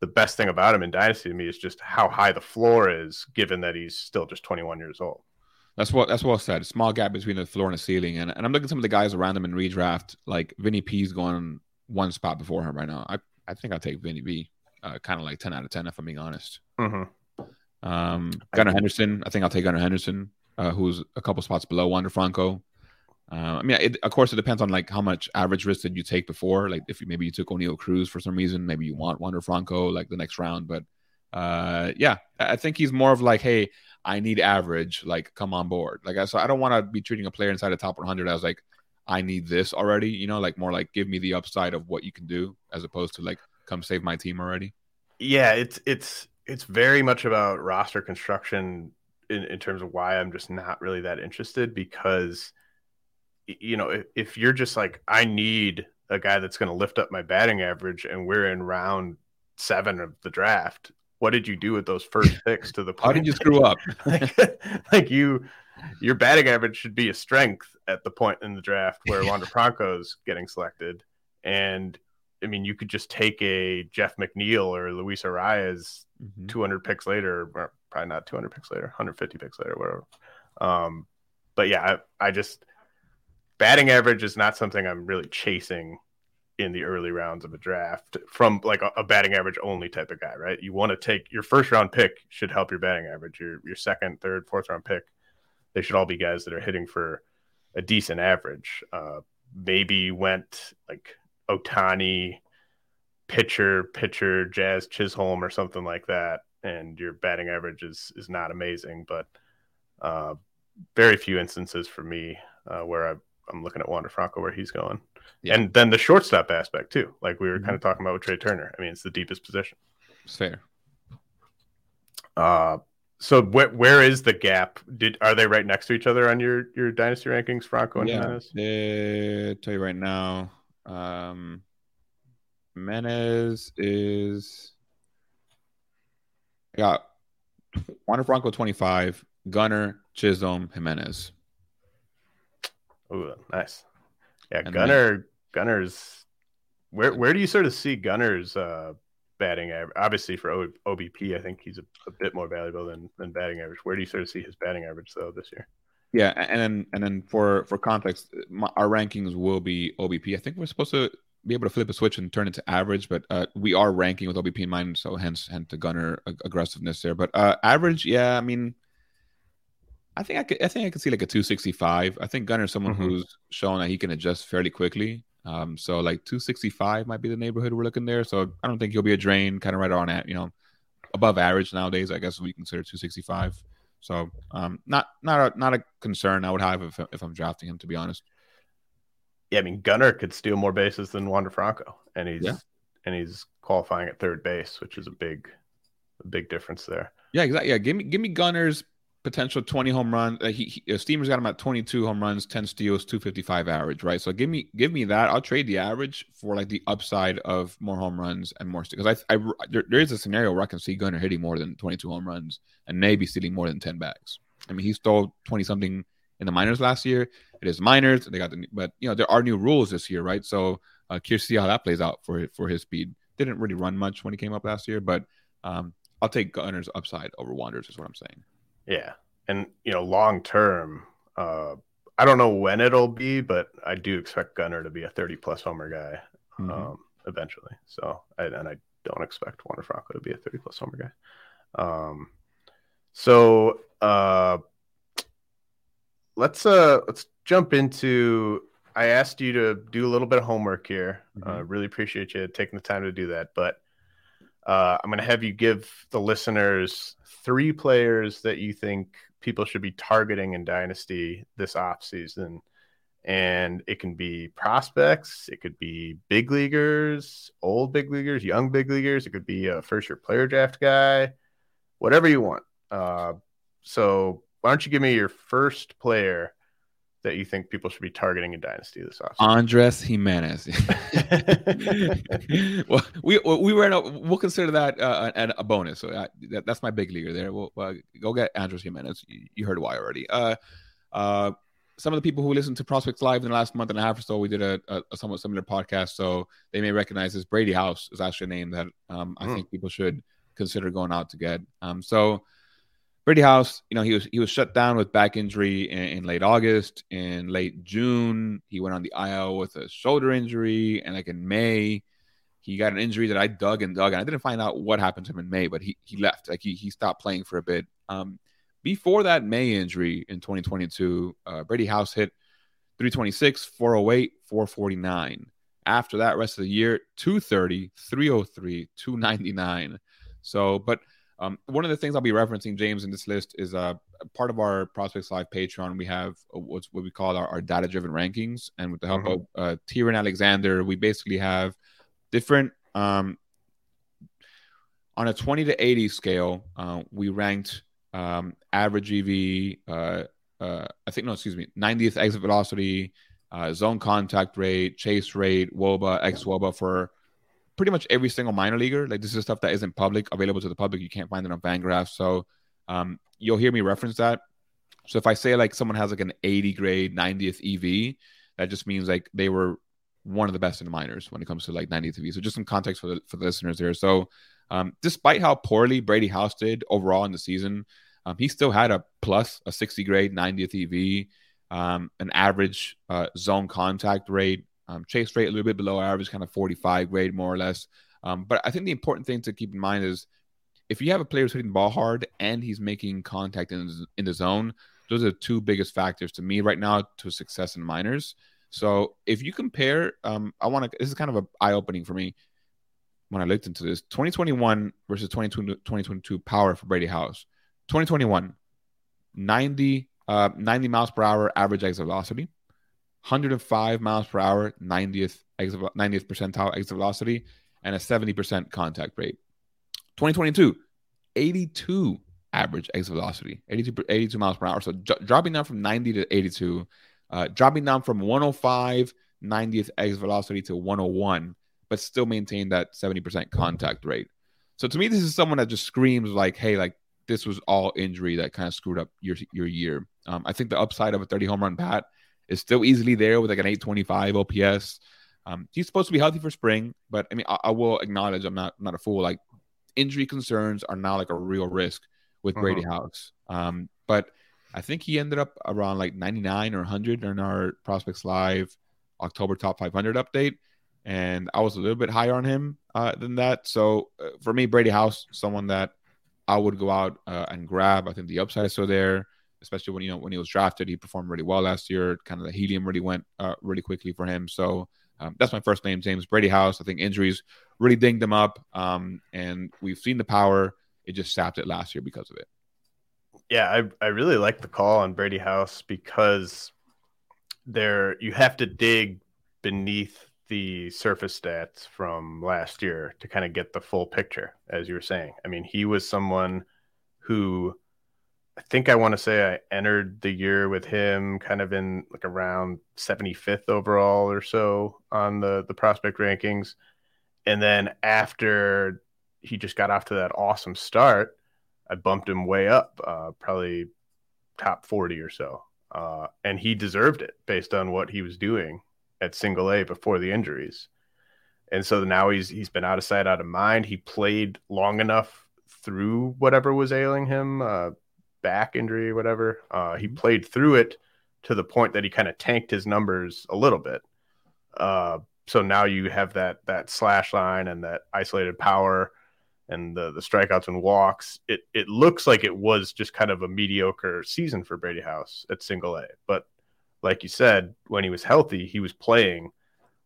the best thing about him in Dynasty to me is just how high the floor is, given that he's still just 21 years old. That's what that's well said. Small gap between the floor and the ceiling, and, and I'm looking at some of the guys around him in redraft. Like Vinny P's going one spot before him right now. I I think I'll take Vinny P, Uh, kind of like 10 out of 10 if I'm being honest. Mm-hmm. Um, Gunnar Henderson. I think I'll take Gunnar Henderson, uh, who's a couple spots below Wander Franco. Uh, I mean, it, of course, it depends on like how much average risk did you take before. Like if you, maybe you took Oneil Cruz for some reason, maybe you want Wander Franco like the next round. But uh, yeah, I think he's more of like, hey, I need average. Like, come on board. Like, I so I don't want to be treating a player inside the top 100 as like, I need this already. You know, like more like give me the upside of what you can do, as opposed to like come save my team already. Yeah, it's it's it's very much about roster construction in, in terms of why I'm just not really that interested because you know, if, if you're just like, I need a guy that's going to lift up my batting average, and we're in round seven of the draft. What did you do with those first [laughs] picks to the point? How did you screw up? [laughs] like, [laughs] like you, your batting average should be a strength at the point in the draft where Wander Franco's getting selected. And I mean, you could just take a Jeff McNeil or Luis Arraez Mhm. 200 picks later, or probably not 200 picks later, 150 picks later, whatever. Um, but yeah, I, I just batting average is not something I'm really chasing in the early rounds of a draft from like a, a batting average only type of guy, right? You want to take your first round pick should help your batting average. Your your second, third, fourth round pick, they should all be guys that are hitting for a decent average. Uh, maybe went like Ohtani, pitcher, pitcher, Jazz Chisholm or something like that, and your batting average is is not amazing, but uh, very few instances for me uh, where I, I'm looking at Wander Franco where he's going. Yeah. And then the shortstop aspect too, like we were Mhm. kind of talking about with Trea Turner. I mean, it's the deepest position. It's fair. Uh, so where where is the gap? Did are they right next to each other on your your dynasty rankings, Franco and Yeah, Gimenez? they tell you right now. Um, Menez is I got Wander Franco twenty five, Gunnar, Chisholm, Gimenez. Ooh, nice. Yeah, And Gunnar. Gunnar's. Where where do you sort of see Gunnar's uh, batting average? Obviously, for o- OBP, I think he's a, a bit more valuable than than batting average. Where do you sort of see his batting average though this year? Yeah, and then and then for for context, my, our rankings will be OBP. I think we're supposed to be able to flip a switch and turn it to average, but uh, we are ranking with OBP in mind, so hence hence the Gunnar aggressiveness there. But uh, average, yeah, I mean, I think I could I think I could see like a 265. I think Gunnar's someone Mhm. who's shown that he can adjust fairly quickly. Um, so like 265 might be the neighborhood we're looking there. So I don't think he'll be a drain, kind of right on at you know above average nowadays. I guess we consider 265. So um, not not a not a concern I would have if if I'm drafting him to be honest. Yeah, I mean Gunnar could steal more bases than Wander Franco, and he's Yeah. and he's qualifying at third base, which is a big a big difference there. Yeah, exactly. Yeah, give me give me Gunnar's potential 20 home run. Uh, he, he uh, Steamer's got him at 22 home runs, 10 steals, 255 average, right? So give me give me that. I'll trade the average for like the upside of more home runs and more because I, I there, there is a scenario where I can see Gunnar hitting more than 22 home runs and maybe stealing more than 10 bags. I mean, he stole 20 something in the minors last year. It is minors. They got the but you know there are new rules this year, right? So uh, curious to see how that plays out for for his speed. Didn't really run much when he came up last year, but um, I'll take Gunnar's upside over Wanderers is what I'm saying. Yeah, and you know, long term, uh, I don't know when it'll be, but I do expect Gunnar to be a thirty plus homer guy Mhm. um, eventually. So, and I don't expect Wander Franco to be a thirty plus homer guy. Um, so uh, let's uh let's jump into. I asked you to do a little bit of homework here. Uh, really appreciate you taking the time to do that, but. Uh, I'm going to have you give the listeners three players that you think people should be targeting in Dynasty this offseason. And it can be prospects, it could be big leaguers, old big leaguers, young big leaguers, it could be a first year player draft guy, whatever you want. Uh, so, why don't you give me your first player that you think people should be targeting in Dynasty this offseason? Andres Gimenez. [laughs] [laughs] well, we we were a, we'll consider that uh, a, a bonus. So uh, that, that's my big leaguer there. We'll uh, go get Andres Gimenez. You, you heard why already. Uh, uh, some of the people who listened to Prospects Live in the last month and a half or so, we did a, a, a somewhat similar podcast, so they may recognize this. Brady House is actually a name that um, I Mm. think people should consider going out to get. Um, so Brady House, you know, he was he was shut down with back injury in, in late August. In late June, he went on the IL with a shoulder injury, and like in May, he got an injury that I dug and dug, and I didn't find out what happened to him in May, but he he left, like he he stopped playing for a bit. Um, before that May injury in 2022, uh, Brady House hit 326, 408, 449. After that, rest of the year, 230, 303, 299. So, but um, one of the things I'll be referencing, James, in this list is uh, part of our Prospects Live Patreon. We have what's what we call our, our data driven rankings. And with the help Mhm. of uh, Tyrion Alexander, we basically have different, um, on a 20 to 80 scale, uh, we ranked um, average EV, uh, uh, I think, no, excuse me, 90th exit velocity, uh, zone contact rate, chase rate, WOBA, X WOBA for pretty much every single minor leaguer. Like this is stuff that isn't public, available to the public. You can't find it on Fangraphs. So um, you'll hear me reference that. So if I say like someone has like an 80 grade 90th EV, that just means like they were one of the best in the minors when it comes to like 90th EV. So just some context for the for the listeners there. So um, despite how poorly Brady House did overall in the season, um, he still had a plus, a 60 grade 90th EV, um, an average uh, zone contact rate, um, chase rate a little bit below average, kind of 45 grade more or less. Um, but I think the important thing to keep in mind is if you have a player who's hitting the ball hard and he's making contact in, in the zone, those are the two biggest factors to me right now to success in minors. So if you compare, um, I want to, this is kind of an eye opening for me when I looked into this 2021 versus 2022 power for Brady House. 2021, 90, uh, 90 miles per hour average exit velocity, 105 miles per hour, 90th exit, 90th percentile exit velocity, and a 70% contact rate. 2022, 82 average exit velocity, 82, 82 miles per hour. So dropping down from 90 to 82, uh, dropping down from 105 90th exit velocity to 101, but still maintain that 70% contact rate. So to me, this is someone that just screams like, hey, like this was all injury that kind of screwed up your your year. Um, I think the upside of a 30 home run bat is still easily there with like an 825 OPS. Um, he's supposed to be healthy for spring, but I mean, I, I, will acknowledge I'm not I'm not a fool. Like injury concerns are now like a real risk with Brady uh-huh. House. Um, but I think he ended up around like 99 or 100 in our Prospects Live October Top 500 update, and I was a little bit higher on him uh, than that. So uh, for me, Brady House, someone that I would go out uh, and grab. I think the upside is still there, especially when you know when he was drafted, he performed really well last year. Kind of the helium really went uh, really quickly for him. So um, that's my first name, James Brady House. I think injuries really dinged him up, um, and we've seen the power. It just sapped it last year because of it. Yeah, I I really like the call on Brady House because there you have to dig beneath the surface stats from last year to kind of get the full picture, as you were saying. I mean, he was someone who I think I want to say I entered the year with him kind of in like around 75th overall or so on the the prospect rankings. And then after he just got off to that awesome start, I bumped him way up, uh, probably top 40 or so. Uh, and he deserved it based on what he was doing at single A before the injuries. And so now he's he's been out of sight, out of mind. He played long enough through whatever was ailing him, uh, back injury, or whatever. Uh, he mm-hmm. played through it to the point that he kind of tanked his numbers a little bit. Uh, so now you have that that slash line and that isolated power and the the strikeouts and walks. It it looks like it was just kind of a mediocre season for Brady House at single A, but like you said, when he was healthy, he was playing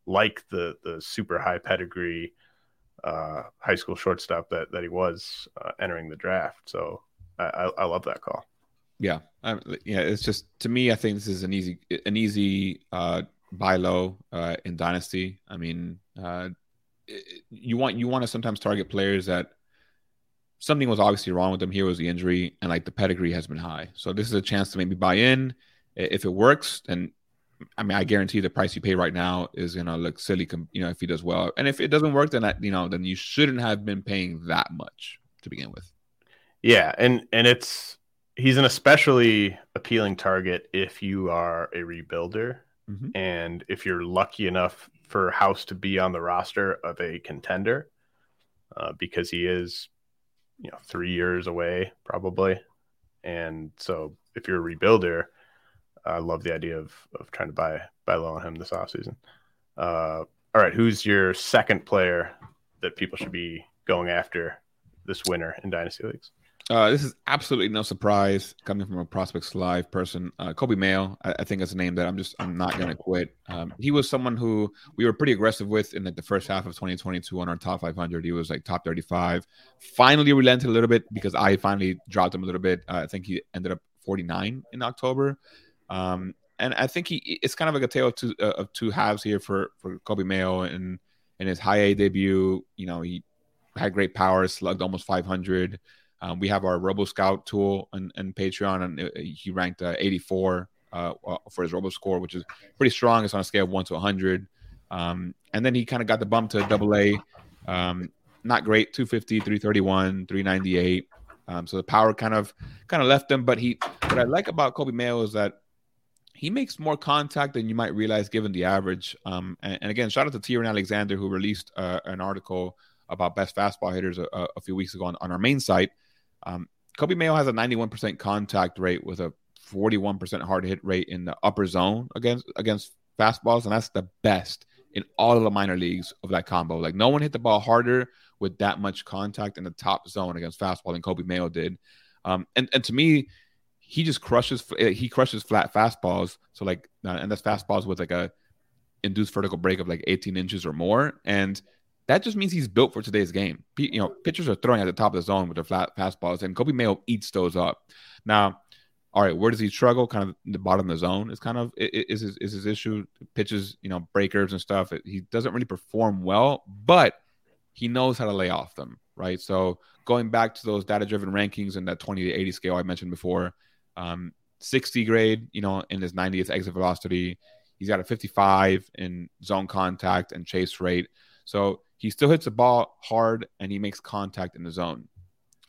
like the the super high pedigree uh, high school shortstop that that he was uh, entering the draft. So I, I, love that call. Yeah, yeah. It's just to me, I think this is an easy an easy uh, buy low uh, in dynasty. I mean, uh, you want you want to sometimes target players that something was obviously wrong with them. Here was the injury, and like the pedigree has been high. So this is a chance to maybe buy in if it works, then I mean, I guarantee the price you pay right now is gonna look silly, you know, if he does well. And if it doesn't work, then that you know, then you shouldn't have been paying that much to begin with. Yeah, and and it's he's an especially appealing target if you are a rebuilder, mm-hmm. and if you're lucky enough for House to be on the roster of a contender, uh, because he is, you know, three years away probably, and so if you're a rebuilder I love the idea of of trying to buy buy low on him this offseason. Uh, all right, who's your second player that people should be going after this winter in dynasty leagues? Uh, this is absolutely no surprise coming from a prospects live person. Uh, Coby Mayo, I, I, think is a name that I'm just I'm not gonna quit. Um, he was someone who we were pretty aggressive with in like the first half of 2022 on our top 500. He was like top 35. Finally relented a little bit because I finally dropped him a little bit. Uh, I think he ended up 49 in October. Um, and I think he it's kind of like a tale of two uh, of two halves here for for Coby Mayo and in his high A debut. You know, he had great power, slugged almost 500. Um, we have our Robo Scout tool and, and Patreon, and uh, he ranked uh, 84 uh, for his Robo score, which is pretty strong. It's on a scale of one to 100. Um, and then he kind of got the bump to double A Um, not great, 250, 331, 398. Um, so the power kind of kind of left him. But he, what I like about Coby Mayo is that he makes more contact than you might realize given the average. Um, and, and, again, shout out to Tyrion Alexander who released uh, an article about best fastball hitters a, a few weeks ago on, on our main site. Um, Coby Mayo has a 91% contact rate with a 41% hard hit rate in the upper zone against against fastballs, and that's the best in all of the minor leagues of that combo. Like no one hit the ball harder with that much contact in the top zone against fastball than Coby Mayo did. Um, and and to me, he just crushes he crushes flat fastballs. So like uh, and that's fastballs with like a induced vertical break of like 18 inches or more, and that just means he's built for today's game. You know, pitchers are throwing at the top of the zone with their flat fastballs, and Coby Mayo eats those up. Now, all right, where does he struggle? Kind of the bottom of the zone is kind of is his, is his issue. Pitches, you know, breakers and stuff. He doesn't really perform well, but he knows how to lay off them, right? So going back to those data-driven rankings and that 20 to 80 scale I mentioned before, um, 60 grade, you know, in his 90th exit velocity, he's got a 55 in zone contact and chase rate. So he still hits the ball hard and he makes contact in the zone.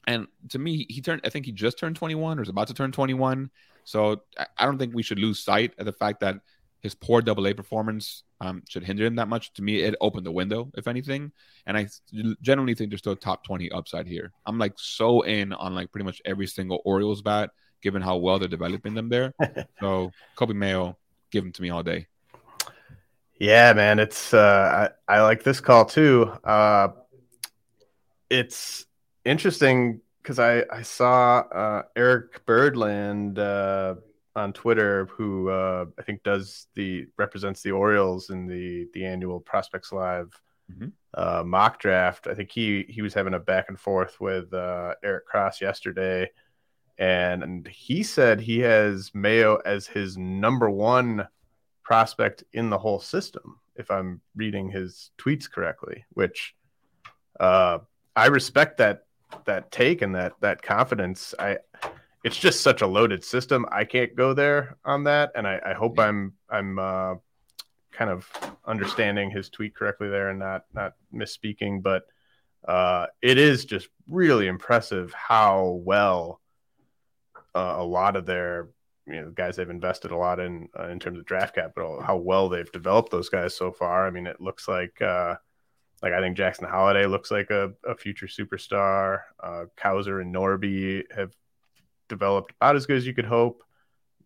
And to me, he turned, I think he just turned 21 or is about to turn 21. So I don't think we should lose sight of the fact that his poor double A performance um, should hinder him that much. To me, it opened the window, if anything. And I generally think there's still top 20 upside here. I'm like so in on like pretty much every single Orioles bat, given how well they're developing them there. [laughs] so Coby Mayo, give him to me all day. Yeah, man, it's uh, I, I like this call too. Uh, it's interesting because I I saw uh, Eric Birdland uh, on Twitter, who uh, I think does the represents the Orioles in the the annual Prospects Live mm-hmm. uh, mock draft. I think he he was having a back and forth with uh, Eric Cross yesterday, and, and he said he has Mayo as his number one prospect in the whole system, if I'm reading his tweets correctly, which uh, I respect that that take and that that confidence. I it's just such a loaded system. I can't go there on that, and I, I hope I'm I'm uh, kind of understanding his tweet correctly there and not not misspeaking. But uh, it is just really impressive how well uh, a lot of their you know guys they've invested a lot in uh, in terms of draft capital how well they've developed those guys so far. I mean it looks like uh like i think jackson Holliday looks like a, a future superstar. Uh Cowser and norby have developed about as good as you could hope.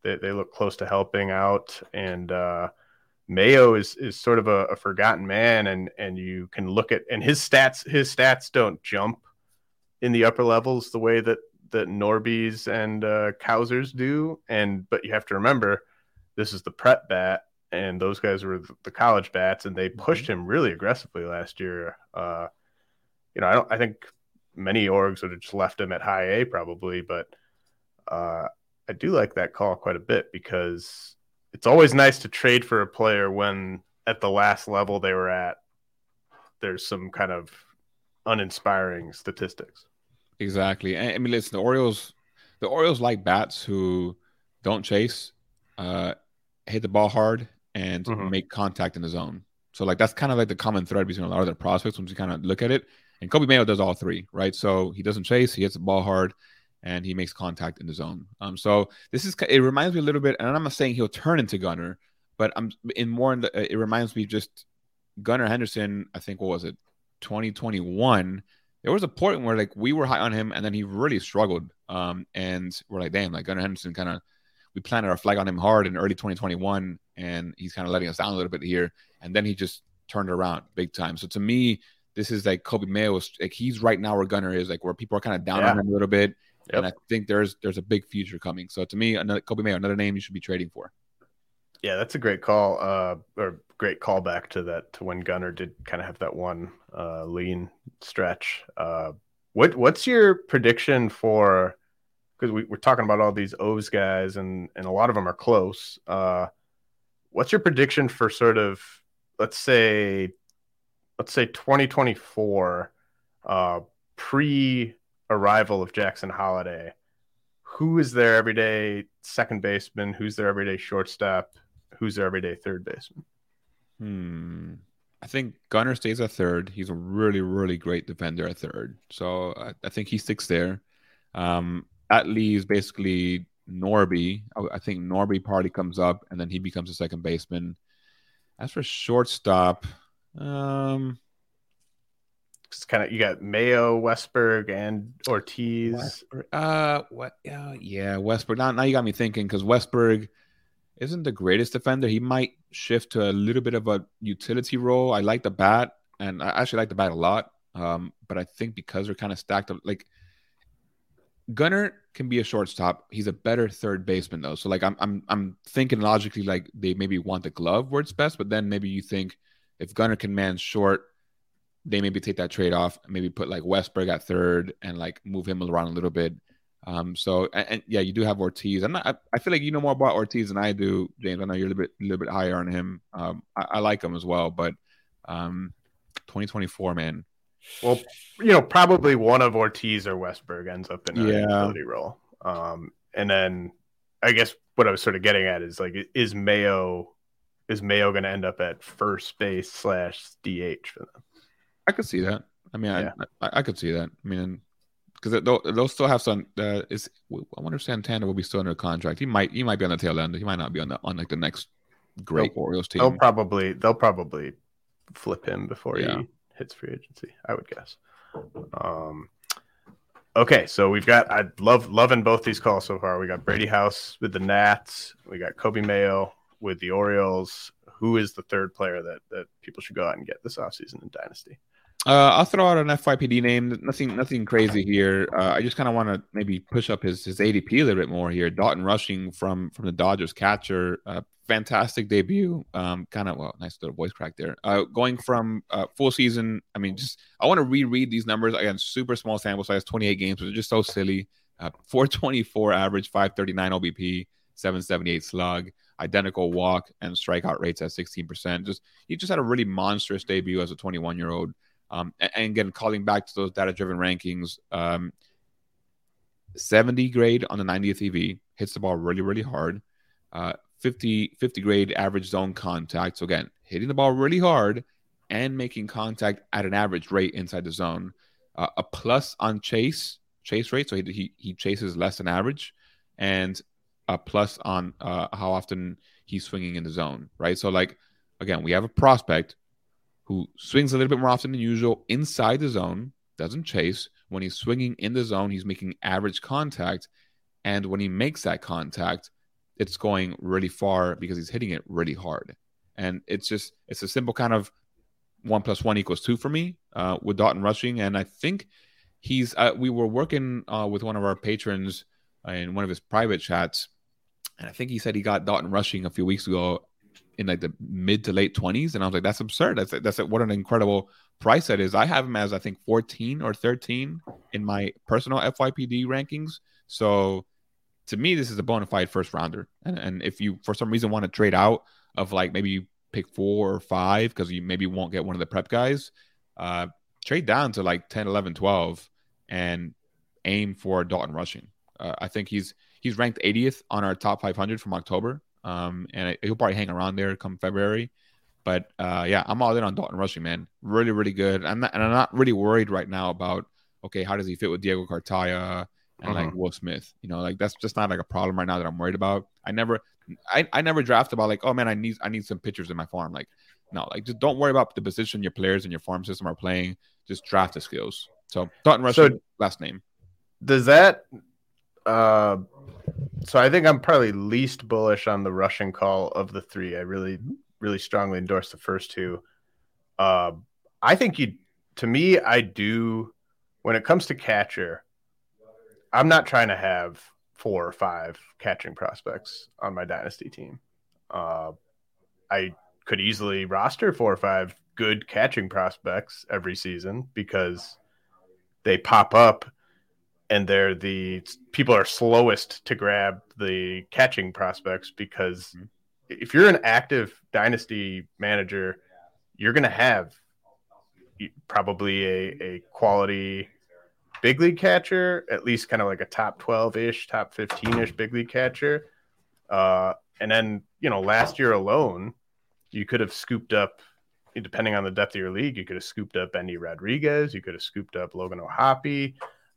They, they look close to helping out. And uh mayo is is sort of a, a forgotten man. And and you can look at and his stats his stats don't jump in the upper levels the way that that Norby's and uh, do. And but you have to remember, this is the prep bat, and those guys were the college bats, and they mm-hmm. pushed him really aggressively last year. Uh, you know, I don't. I think many orgs would have just left him at high A probably, but uh, I do like that call quite a bit because it's always nice to trade for a player when at the last level they were at, there's some kind of uninspiring statistics. Exactly. I mean, listen, the Orioles, the Orioles like bats who don't chase, uh, hit the ball hard, and mm-hmm. make contact in the zone. So, like, that's kind of like the common thread between a lot of their prospects once you kind of look at it. And Coby Mayo does all three, right? So he doesn't chase, he hits the ball hard, and he makes contact in the zone. Um, so this is it reminds me a little bit, and I'm not saying he'll turn into Gunnar, but I'm in more in the. It reminds me just Gunnar Henderson. I think what was it, 2021 there was a point where like we were high on him and then he really struggled. Um, and we're like, damn, like Gunnar Henderson kind of we planted our flag on him hard in early 2021, and he's kind of letting us down a little bit here. And then he just turned around big time. So to me, this is like Coby Mayo. Like he's right now where Gunnar is, like where people are kind of down yeah. on him a little bit. Yep. And I think there's there's a big future coming. So to me, another Coby Mayo, another name you should be trading for. Yeah, that's a great call, uh, or great callback to that to when Gunnar did kind of have that one uh, lean stretch. Uh, what what's your prediction for? Because we, are talking about all these O's guys, and and a lot of them are close. Uh, what's your prediction for sort of let's say let's say 2024 uh, pre arrival of Jackson Holliday? Who is their everyday second baseman? Who's their everyday shortstop? who's their everyday third baseman? Hmm. I think Gunnar stays at third. He's a really, really great defender at third. So I, I think he sticks there. Um, at least basically Norby. I, I think Norby party comes up and then he becomes a second baseman. As for shortstop, um, it's kind of you got Mayo, Westburg, and Ortiz. Westburg, uh, what? Uh, yeah, Westburg. Now, now you got me thinking because Westburg isn't the greatest defender. He might shift to a little bit of a utility role. I like the bat, and I actually like the bat a lot. Um, but I think because they're kind of stacked up, like Gunnar can be a shortstop. He's a better third baseman though. So like I'm I'm I'm thinking logically like they maybe want the glove where it's best, but then maybe you think if Gunnar can man short, they maybe take that trade off, maybe put like Westburg at third and like move him around a little bit. Um, so and, and yeah, you do have Ortiz. I'm not. I, I, feel like you know more about Ortiz than I do, James. I know you're a little bit, a little bit higher on him. Um, I, I like him as well, but um, 2024, man. Well, you know, probably one of Ortiz or Westburg ends up in a Yeah. utility role. Um, and then I guess what I was sort of getting at is like, is Mayo is Mayo going to end up at first base slash DH for them? I could see that. I mean, Yeah. I, I I could see that. I mean, because they'll, they'll still have some. Uh, is I wonder if Santana will be still under contract. He might. He might be on the tail end. He might not be on the on like the next great Orioles team. They'll probably they'll probably flip him before Yeah. he hits free agency. I would guess. Um, okay, so we've got I love loving both these calls so far. We got Brady House with the Nats. We got Coby Mayo with the Orioles. Who is the third player that that people should go out and get this offseason in Dynasty? Uh, I'll throw out an FYPD name. Nothing, nothing crazy here. Uh, I just kind of want to maybe push up his his ADP a little bit more here. Dalton Rushing from from the Dodgers catcher, uh, fantastic debut. Um, kind of well, nice little voice crack there. Uh, going from uh, full season. I mean, just I want to reread these numbers again. Super small sample size, 28 games, but just so silly. Uh, 424 average, 539 OBP, 778 slug, identical walk and strikeout rates at 16%. Just he just had a really monstrous debut as a 21 year old. Um, and, again, calling back to those data driven rankings, um, 70 grade on the 90th EV, hits the ball really, really hard. Uh, 50, 50 grade average zone contact. So, again, hitting the ball really hard and making contact at an average rate inside the zone. Uh, a plus on chase, chase rate. So, he, he, he chases less than average. And a plus on uh, how often he's swinging in the zone, right? So, like, again, we have a prospect who swings a little bit more often than usual inside the zone, doesn't chase. When he's swinging in the zone, he's making average contact. And when he makes that contact, it's going really far because he's hitting it really hard. And it's just, it's a simple kind of one plus one equals two for me uh, with Dalton rushing. And I think he's, uh, we were working uh, with one of our patrons in one of his private chats. And I think he said he got Dalton rushing a few weeks ago in like the mid to late 20s and i was like that's absurd. That's that's what an incredible price that is. I have him as i think 14 or 13 in my personal fypd rankings. So to me this is a bona fide first rounder. And, and if you for some reason want to trade out of like maybe you pick four or five because you maybe won't get one of the prep guys uh trade down to like 10 11 12 and aim for dalton rushing. Uh, i think he's he's ranked 80th on our top 500 from october um, and he'll probably hang around there come February. But uh, yeah, I'm all in on Dalton Rushing, man. Really, really good. I'm not, and I'm not really worried right now about okay, how does he fit with Diego Cartaya and like Will Smith? You know, like that's just not like a problem right now that I'm worried about. I never, I, I never draft about like, oh man, I need I need some pitchers in my farm. Like, no, like just don't worry about the position your players in your farm system are playing. Just draft the skills. So Dalton Rushing, So- last name. Does that? Uh, so I think I'm probably least bullish on the Rushing call of the three. I really, really strongly endorse the first two. Uh, I think you, to me, I do. When it comes to catcher, I'm not trying to have four or five catching prospects on my dynasty team. Uh, I could easily roster four or five good catching prospects every season because they pop up and they're the people are slowest to grab the catching prospects because if you're an active dynasty manager, you're going to have probably a, a quality big league catcher, at least kind of like a top 12 ish, top 15 ish big league catcher. Uh, and then, you know, last year alone, you could have scooped up depending on the depth of your league, you could have scooped up Endy Rodriguez, you could have scooped up Logan O'Hoppe,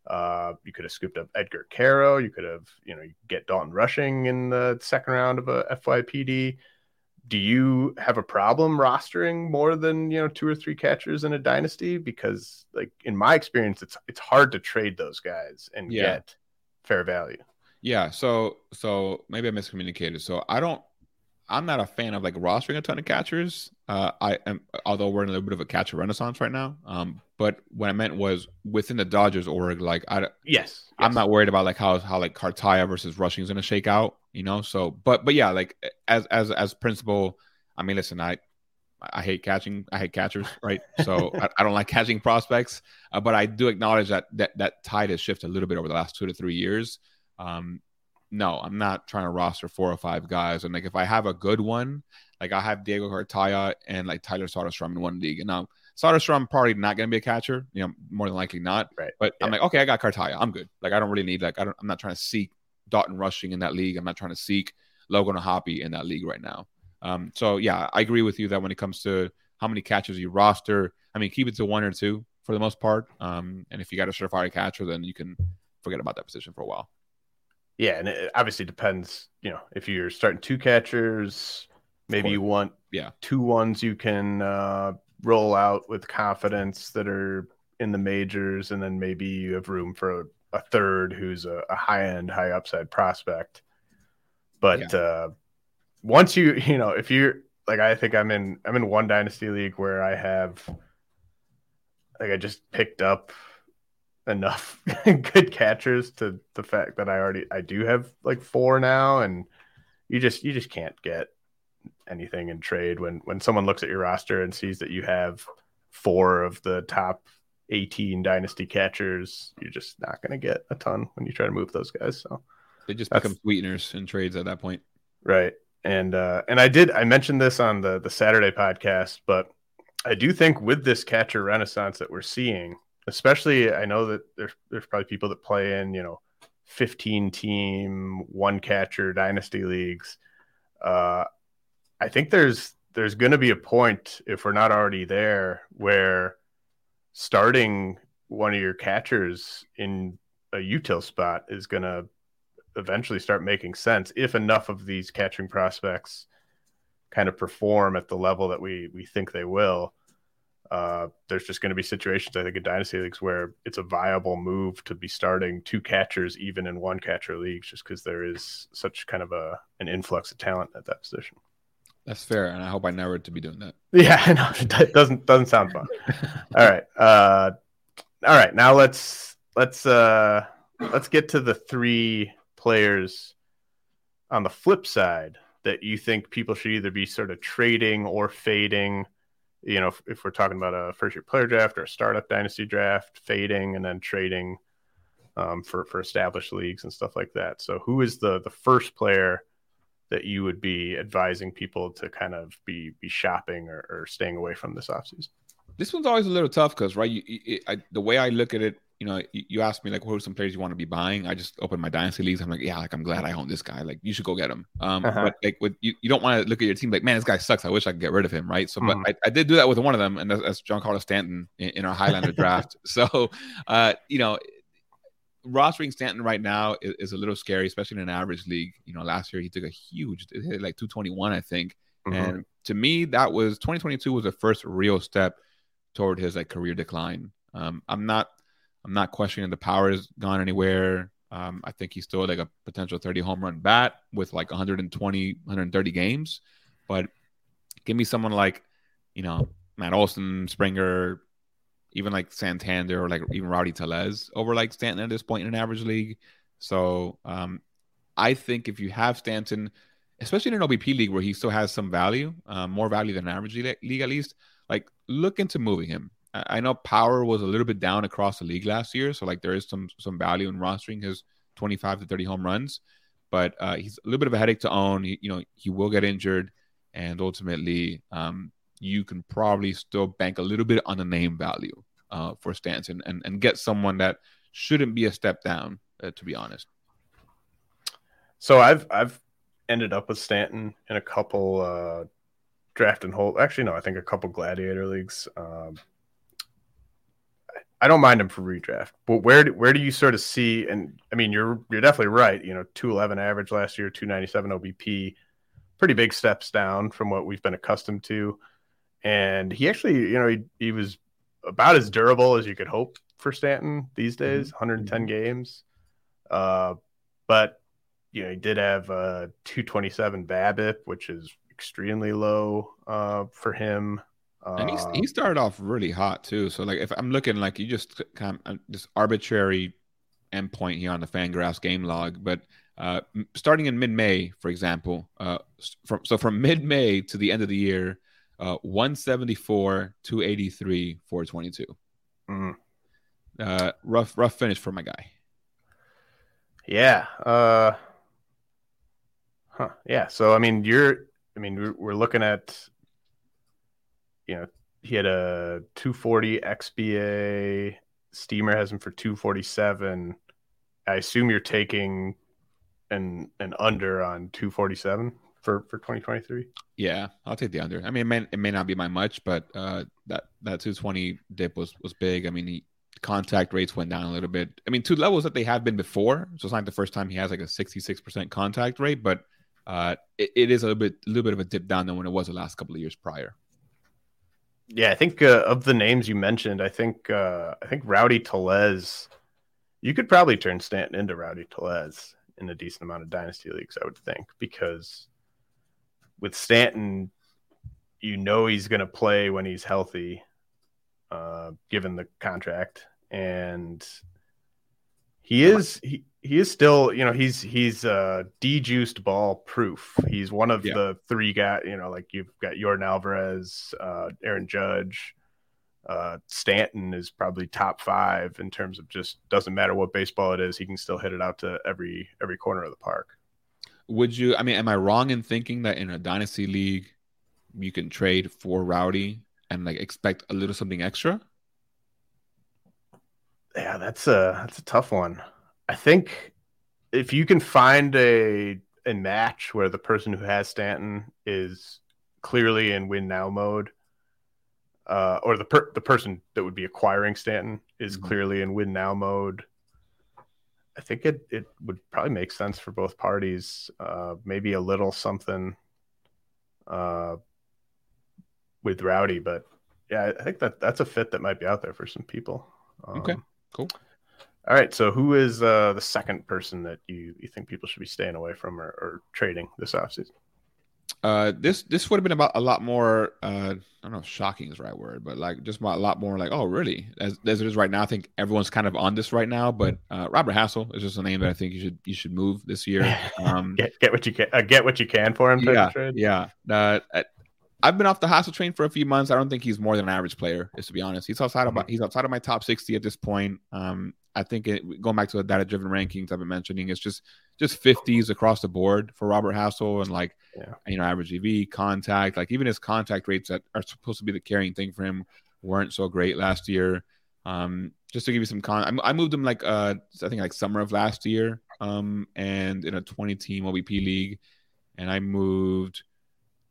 uh, you could have scooped up Edgar Quero. you could have, you know, you get Dalton Rushing in the second round of a FYPD. Do you have a problem rostering more than you know two or three catchers in a dynasty? Because, like in my experience, it's it's hard to trade those guys and Yeah. get fair value. Yeah, so so maybe I miscommunicated. So I don't I'm not a fan of like rostering a ton of catchers. Uh I am although we're in a little bit of a catcher renaissance right now. Um but what I meant was within the Dodgers org, like I Yes, I'm not worried about like how how like Cartaya versus Rushing is gonna shake out, you know. So but but yeah, like as as as principle, I mean listen, I I hate catching. I hate catchers, right? So [laughs] I, I don't like catching prospects, uh, but I do acknowledge that that that tide has shifted a little bit over the last two to three years. Um, no, I'm not trying to roster four or five guys. And like if I have a good one, like I have Diego Cartaya and like Tyler Soderstrom in one league. And now Soderstrom probably not going to be a catcher, you know, more than likely not. Right. But I'm like, okay, I got Cartaya. I'm good. Like I don't really need like I don't. I'm not trying to seek Dalton Rushing in that league. I'm not trying to seek Logan Hoppy in that league right now. Um, so yeah, I agree with you that when it comes to how many catchers you roster, I mean, keep it to one or two for the most part. Um, and if you got a surefire catcher, then you can forget about that position for a while. Yeah, and it obviously depends. You know, if you're starting two catchers, maybe you want Yeah. two ones you can uh, roll out with confidence that are in the majors, and then maybe you have room for a, a third who's a, a high end, high upside prospect. But uh, once you, [laughs] you know, if you're like, I think I'm in, I'm in one dynasty league where I have, like, I just picked up enough [laughs] good catchers to the fact that I already I do have like four now and you just you just can't get anything in trade when when someone looks at your roster and sees that you have four of the top 18 dynasty catchers you're just not going to get a ton when you try to move those guys so They just That's- become sweeteners in trades at that point. Right. And uh and I did I mentioned this on the the Saturday podcast, but I do think with this catcher renaissance that we're seeing, especially I know that there's there's probably people that play in, you know, 15 team one catcher dynasty leagues. Uh I think there's there's going to be a point if we're not already there where starting one of your catchers in a util spot is going to eventually start making sense if enough of these catching prospects kind of perform at the level that we we think they will. Uh, there's just going to be situations, I think, in dynasty leagues where it's a viable move to be starting two catchers, even in one catcher leagues, just because there is such kind of a an influx of talent at that position. That's fair, and I hope I never to be doing that. [laughs] Yeah, I know it doesn't doesn't sound fun. [laughs] all right, uh, all right. Now let's let's uh, let's get to the three players on the flip side that you think people should either be sort of trading or fading. You know, if, if we're talking about a first year player draft or a startup dynasty draft, fading and then trading um, for for established leagues and stuff like that. So, who is the the first player? that you would be advising people to kind of be be shopping or, or staying away from this offseason? This one's always a little tough because, right? You, you, I, the way I look at it, you know, you, you ask me like, who are some players you want to be buying? I just open my dynasty leagues. I'm like, yeah, like I'm glad I own this guy. Like, you should go get him. Um, Uh-huh. but like, with you, you don't want to look at your team like, man, this guy sucks. I wish I could get rid of him, right? So, Mhm. but I, I did do that with one of them, and that's, that's Giancarlo Stanton in, in our Highlander draft. [laughs] So, uh, you know, rostering Stanton right now is, is a little scary, especially in an average league. You know, last year he took a huge, it hit like 221, I think. Mhm. And to me, that was 2022 was the first real step toward his like career decline. Um, I'm not, I'm not questioning the power has gone anywhere. Um, I think he's still like a potential 30 home run bat with like 120, 130 games. But give me someone like, you know, Matt Olson, Springer, even like Santander or like even Rowdy Tellez over like Stanton at this point in an average league. So um, I think if you have Stanton, especially in an OBP league where he still has some value, um, more value than an average league, league at least, like look into moving him. I know power was a little bit down across the league last year, so like there is some some value in rostering his 25 to 30 home runs, but uh, he's a little bit of a headache to own. He, you know, he will get injured, and ultimately, um, you can probably still bank a little bit on the name value uh, for Stanton and and get someone that shouldn't be a step down, uh, to be honest. So I've I've ended up with Stanton in a couple uh, draft and hold. Actually, no, I think a couple gladiator leagues. Um, I don't mind him for redraft, but where do, where do you sort of see? And I mean, you're you're definitely right. You know, two eleven average last year, two ninety seven OBP, pretty big steps down from what we've been accustomed to. And he actually, you know, he he was about as durable as you could hope for Stanton these mm-hmm. days, mm-hmm. 110 games. Uh, but you know, he did have a 227 BABIP, which is extremely low uh, for him. And he, he uh, started off really hot too. So like if I'm looking like you just kind of just arbitrary endpoint here on the Fangraphs game log, but uh, starting in mid-May, for example, uh, from so from mid-May to the end of the year, uh, 174, 283, 422. Mm. Uh, rough, rough finish for my guy. Yeah. Uh, huh. Yeah. So I mean, you're. I mean, we're, we're looking at. You know, he had a 240 XBA. Steamer has him for 247. I assume you're taking an an under on 247 for for 2023. Yeah, I'll take the under. I mean, it may, it may not be by much, but uh, that that 220 dip was was big. I mean, he, contact rates went down a little bit. I mean, two levels that they have been before. So it's not the first time he has like a 66% contact rate, but uh, it, it is a little bit a little bit of a dip down than when it was the last couple of years prior. Yeah, I think uh, of the names you mentioned, I think uh, I think Rowdy Tellez. You could probably turn Stanton into Rowdy Tellez in a decent amount of dynasty leagues, I would think, because with Stanton, you know he's going to play when he's healthy, uh, given the contract, and he is he, he is still you know he's he's uh dejuiced ball proof. He's one of yeah. the three guys you know like you've got Yordan Alvarez, uh, Aaron Judge. Uh, Stanton is probably top five in terms of just doesn't matter what baseball it is, he can still hit it out to every every corner of the park. Would you? I mean, am I wrong in thinking that in a dynasty league you can trade for Rowdy and like expect a little something extra? Yeah, that's a that's a tough one. I think if you can find a a match where the person who has Stanton is clearly in win now mode, uh, or the per- the person that would be acquiring Stanton is mm-hmm. clearly in win now mode, I think it it would probably make sense for both parties. Uh, maybe a little something uh, with Rowdy, but yeah, I think that that's a fit that might be out there for some people. Um, okay, cool. All right, so who is uh, the second person that you you think people should be staying away from or, or trading this offseason? Uh, this this would have been about a lot more. Uh, I don't know if shocking is the right word, but like just a lot more like, oh, really? As, as it is right now, I think everyone's kind of on this right now. But uh, Robert Hassell is just a name that I think you should you should move this year. [laughs] Um, get get what you can uh, get what you can for him. Yeah, yeah. Uh, I've been off the Hassell train for a few months. I don't think he's more than an average player, is to be honest. He's outside mm-hmm. of my, he's outside of my top sixty at this point. Um, I think it, going back to the data driven rankings I've been mentioning, it's just just 50s across the board for Robert Hassell and like yeah. you know average EV contact, like even his contact rates that are supposed to be the carrying thing for him weren't so great last year. Um, just to give you some con, I, I moved him like uh I think like summer of last year, um, and in a 20 team OBP league, and I moved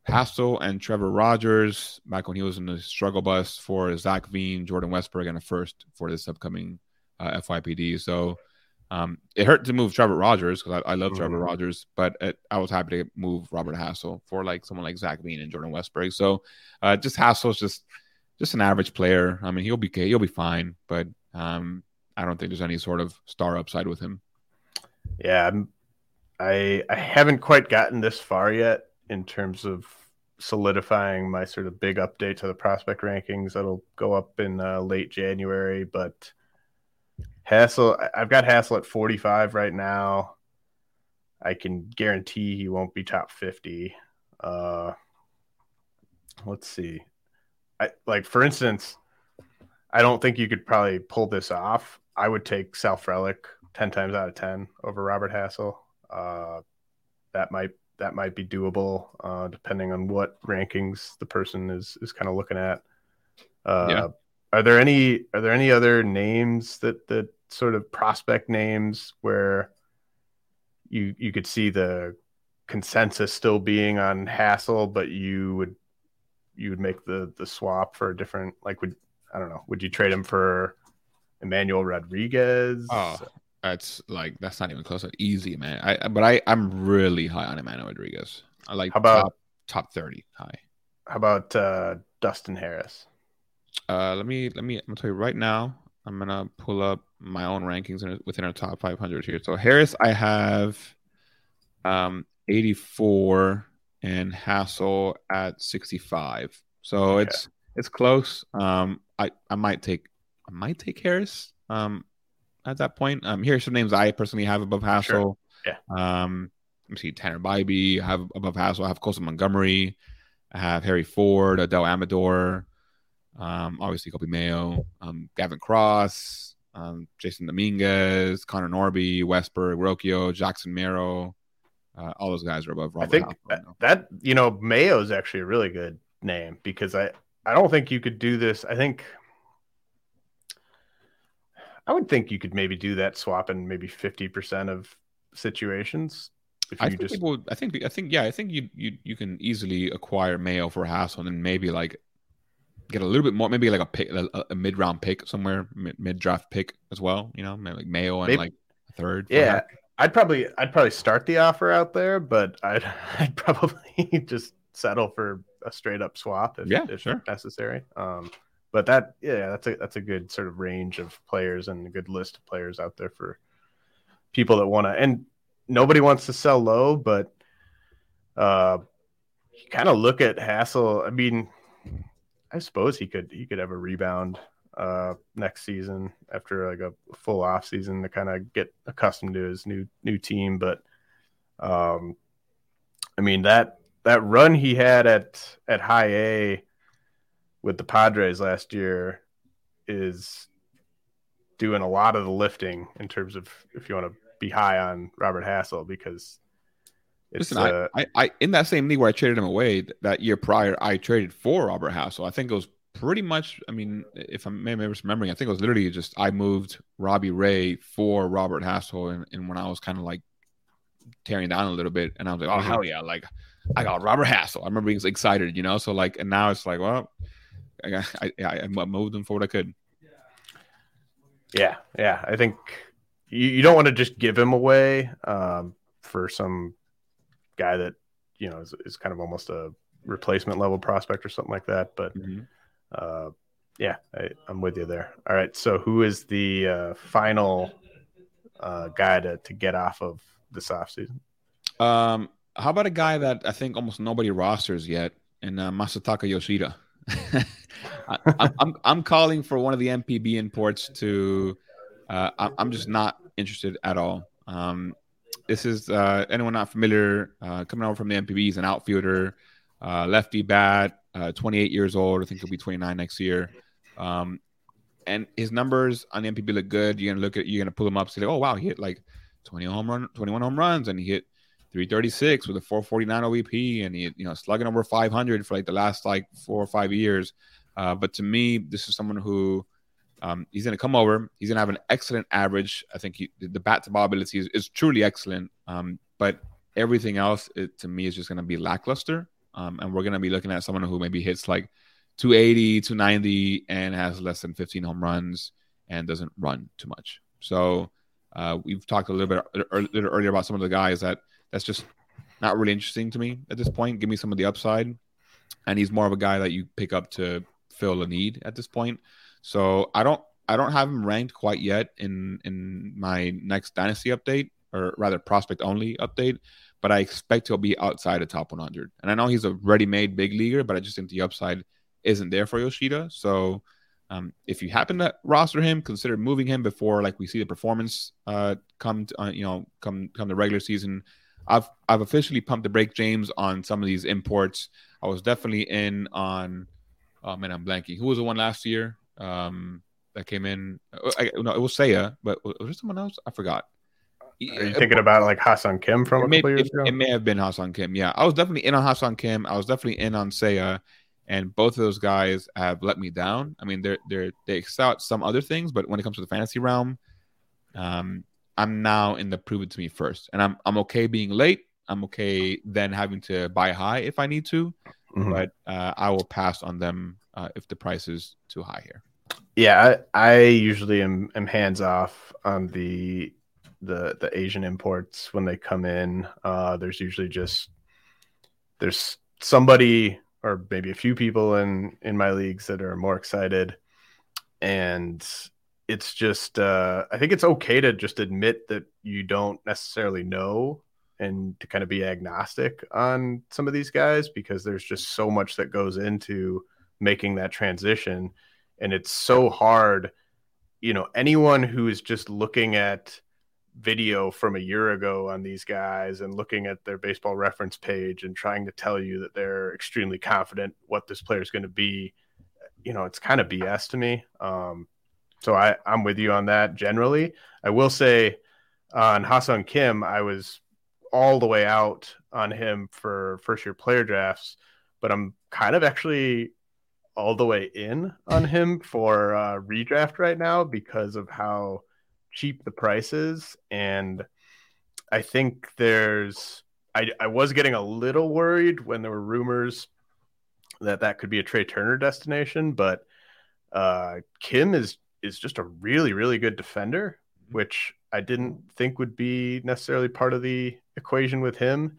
Hassell and Trevor Rogers back when he was in the struggle bus for Zach Veen, Jordan Westburg, and a first for this upcoming uh, FYPD. So um, it hurt to move Trevor Rogers because I, I, love mm-hmm. Trevor Rogers, but it, I was happy to move Robert Hassell for like someone like Zach Veen and Jordan Westburg. So uh, just Hassell's just just an average player. I mean, he'll be he'll be fine, but um, I don't think there's any sort of star upside with him. Yeah, I'm, I I haven't quite gotten this far yet in terms of solidifying my sort of big update to the prospect rankings. That'll go up in uh, late January, but Hassell, I've got Hassell at 45 right now. I can guarantee he won't be top 50. Uh, let's see. I like for instance, I don't think you could probably pull this off. I would take Sal Frelick 10 times out of 10 over Robert Hassell. Uh, that might that might be doable uh, depending on what rankings the person is is kind of looking at. Uh, yeah. Are there any are there any other names that that sort of prospect names where you you could see the consensus still being on Hassell, but you would you would make the the swap for a different like would I don't know would you trade him for Emmanuel Rodriguez? Oh, that's like that's not even close. That's easy, man. I but I I'm really high on Emmanuel Rodriguez. I like How about- top, top thirty high. How about uh, Dustin Harris? Uh, let me let me. I'm gonna tell you right now. I'm gonna pull up my own rankings in, within our top 500 here. So Harris, I have um 84 and Hassell at 65. So Okay. it's it's close. Um, I I might take I might take Harris. Um, at that point. Um, here are some names I personally have above Hassell. Yeah. Um, let me see. Tanner Bibee I have above Hassell. I have Colson Montgomery. I have Harry Ford, Adael Amador. Um, obviously Coby Mayo, um, Gavin Cross, um, Jasson Dominguez, Connor Norby, Westburg, Rocchio, Jackson Merrill. Uh, all those guys are above Robert I think that, that you know Mayo is actually a really good name because I I don't think you could do this. I think I would think you could maybe do that swap in maybe fifty percent of situations if I you think just people. I think. I think. Yeah. I think you. You. You can easily acquire Mayo for Hassell, and maybe like get a little bit more. Maybe like a pick, a, a mid round pick somewhere, mid draft pick as well. You know, maybe like Mayo and Maybe- like a third. yeah. I'd probably I'd probably start the offer out there, but I'd [laughs] I'd probably [laughs] just settle for a straight up swap if, Yeah, if sure. necessary. Um, but that yeah, that's a that's a good sort of range of players and a good list of players out there for people that want to. And nobody wants to sell low, but uh, you kind of look at Hassell. I mean, I suppose he could he could have a rebound uh next season after like a full off season to kind of get accustomed to his new new team but um i mean that that run he had at at high a with the padres last year is doing a lot of the lifting in terms of if you want to be high on robert hassell because it's Listen, uh, I, I, I, in that same league where I traded him away th- that year prior, I traded for Robert Hassell. I think it was pretty much. I mean, if I'm maybe remembering, I think it was literally just I moved Robbie Ray for Robert Hassell, and, and when I was kind of like tearing down a little bit, and I was like, oh hell yeah, like I got Robert Hassell. I remember being excited, you know. So like, and now it's like, well, I got, I, I, I moved him for what I could. Yeah, yeah. I think you, you don't want to just give him away um, for some guy that you know is, is kind of almost a replacement level prospect or something like that. But uh, yeah, I, I'm with you there. All right. So who is the uh, final uh, guy to, to get off of this offseason? Um, how about a guy that I think almost nobody rosters yet, and uh, Masataka Yoshida. [laughs] I, I'm, I'm I'm calling for one of the NPB imports to. Uh, I'm I'm just not interested at all. Um, this is uh, anyone not familiar uh, coming over from the NPB. He's an outfielder, uh, lefty bat, uh, 28 years old. I think he'll be 29 next year. Um, and his numbers on the NPB look good. You're gonna look at you're gonna pull him up, see like, oh wow, he hit like 20 home run, 21 home runs, and he hit 336 with a 449 OBP, and he you know slugging over 500 for like the last like four or five years. Uh, but to me, this is someone who um, he's going to come over. He's going to have an excellent average. I think he, the bat to ball ability is, is truly excellent. Um, but everything else, it, to me, is just going to be lackluster. Um, and we're going to be looking at someone who maybe hits like 280, 290, and has less than 15 home runs and doesn't run too much. So uh, we've talked a little bit ear- little earlier about some of the guys that that's just not really interesting to me at this point. Give me some of the upside. And he's more of a guy that you pick up to fill a need at this point. So I don't I don't have him ranked quite yet in in my next dynasty update or rather prospect only update, but I expect he'll be outside the top 100. And I know he's a ready-made big leaguer, but I just think the upside isn't there for Yoshida. So um, if you happen to roster him, consider moving him before like we see the performance uh, come to, uh, you know come come the regular season. I've I've officially pumped the brake, James, on some of these imports. I was definitely in on. Oh man, I'm blanking. Who was the one last year um, that came in? Uh, I, no, it was Seiya, but was there someone else? I forgot. Are you thinking about like Ha-Seong Kim from a It may, couple years it, ago? it may have been Ha-Seong Kim. Yeah, I was definitely in on Ha-Seong Kim. I was definitely in on Seiya, and both of those guys have let me down. I mean, they're they're they excel at some other things, but when it comes to the fantasy realm, um, I'm now in the prove it to me first, and I'm I'm okay being late. I'm okay then having to buy high if I need to. Mm-hmm. but uh, I will pass on them uh, if the price is too high here. Yeah, I, I usually am, am hands off on the the the Asian imports when they come in. Uh, there's usually just there's somebody or maybe a few people in in my leagues that are more excited, and it's just uh, I think it's okay to just admit that you don't necessarily know and to kind of be agnostic on some of these guys because there's just so much that goes into making that transition. And it's so hard you know anyone who is just looking at video from a year ago on these guys and looking at their baseball reference page and trying to tell you that they're extremely confident what this player is going to be you know it's kind of bs to me. Um, so I, i'm with you on that generally. I will say on Ha-Seong Kim i was all the way out on him for first year player drafts but i'm kind of actually all the way in on him for uh, redraft right now because of how cheap the price is. And I think there's, I, I was getting a little worried when there were rumors that that could be a Trea Turner destination, but uh, Kim is is just a really really good defender, mm-hmm. which I didn't think would be necessarily part of the equation with him.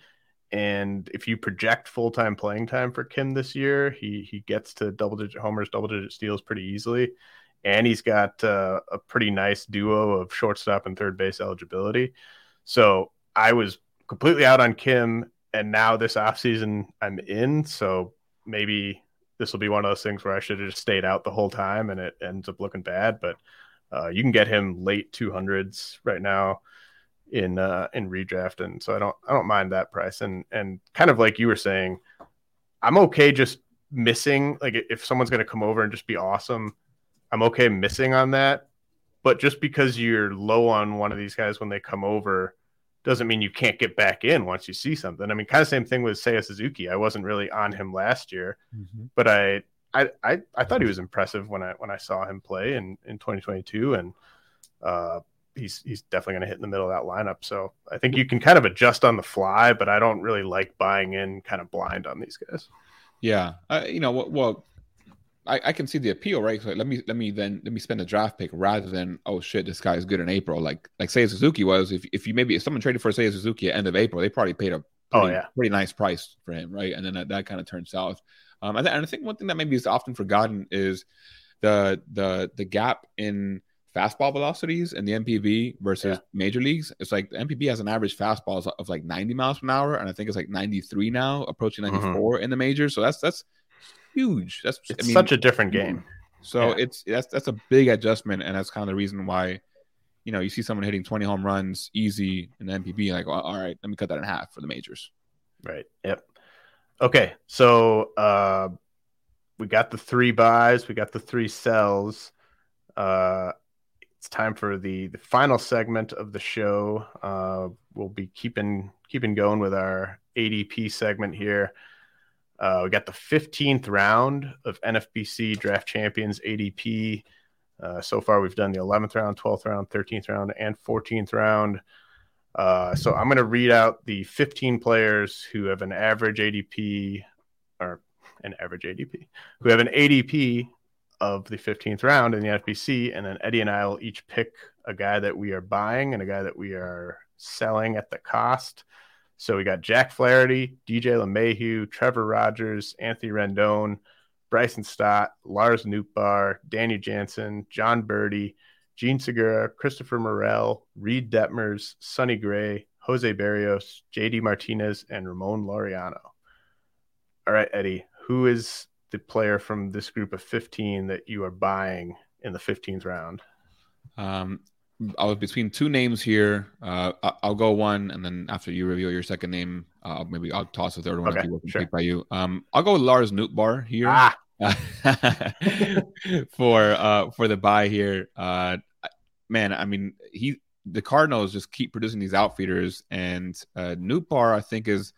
And if you project full time playing time for Kim this year, he he gets to double digit homers, double digit steals pretty easily, and he's got uh, a pretty nice duo of shortstop and third base eligibility. So I was completely out on Kim, and now this offseason I'm in. So maybe this will be one of those things where I should have just stayed out the whole time, and it ends up looking bad. But uh, you can get him late 200s right now in uh, in redraft, and so I don't I don't mind that price. And and kind of like you were saying, I'm okay just missing like if someone's going to come over and just be awesome, I'm okay missing on that. But just because you're low on one of these guys when they come over doesn't mean you can't get back in once you see something. I mean, kind of same thing with Seiya Suzuki. I wasn't really on him last year, mm-hmm. but I, I, I, I thought he was impressive when I when I saw him play in in 2022, and uh, he's he's definitely going to hit in the middle of that lineup. So I think you can kind of adjust on the fly, but I don't really like buying in kind of blind on these guys. Yeah, uh, you know, well, I, I, can see the appeal, right? So let me let me then let me spend a draft pick rather than oh shit, this guy is good in April. Like like Seiya Suzuki was. If if you maybe if someone traded for Seiya Suzuki at end of April, they probably paid a oh, pretty, oh, yeah. pretty nice price for him, right? And then that, that kind of turned south. Um, and, and I think one thing that maybe is often forgotten is the the the gap in fastball velocities and the NPB versus yeah. major leagues. It's like the NPB has an average fastball of like 90 miles per hour, and I think it's like 93 now, approaching mm-hmm. 94 mm-hmm. in the majors. So that's that's huge. That's it's I mean, such a different game. So yeah. it's that's that's a big adjustment, and that's kind of the reason why, you know, you see someone hitting 20 home runs easy in the NPB, like, well, all right, let me cut that in half for the majors. Right. Yep. Okay. So uh, we got the three buys, we got the three sells. Uh, it's time for the the final segment of the show. Uh, we'll be keeping keeping going with our ADP segment here. Uh, we got the 15th round of NFBC Draft Champions ADP. Uh, so far, we've done the 11th round, 12th round, 13th round, and 14th round. Uh, so I'm going to read out the 15 players who have an average ADP or an average ADP, who have an ADP of the 15th round in the NFBC. And then Eddie and I will each pick a guy that we are buying and a guy that we are selling at the cost. So we got Jack Flaherty, DJ LeMahieu, Trevor Rogers, Anthony Rendon, Bryson Stott, Lars Nootbaar, Danny Jansen, Jon Berti, Jean Segura, Christopher Morel, Reid Detmers, Sonny Gray, Jose Berrios, JD Martinez, and Ramon Laureano. All right, Eddie, who is the player from this group of 15 that you are buying in the 15th round? Um, I was between two names here. Uh, I'll go one, and then after you reveal your second name, uh, maybe I'll toss a third one okay, if sure. by you. Um, I'll go with Lars Nootbaar here ah. [laughs] for uh, for the buy here. Uh, man, I mean he the Cardinals just keep producing these outfitters, and uh, Nootbaar I think is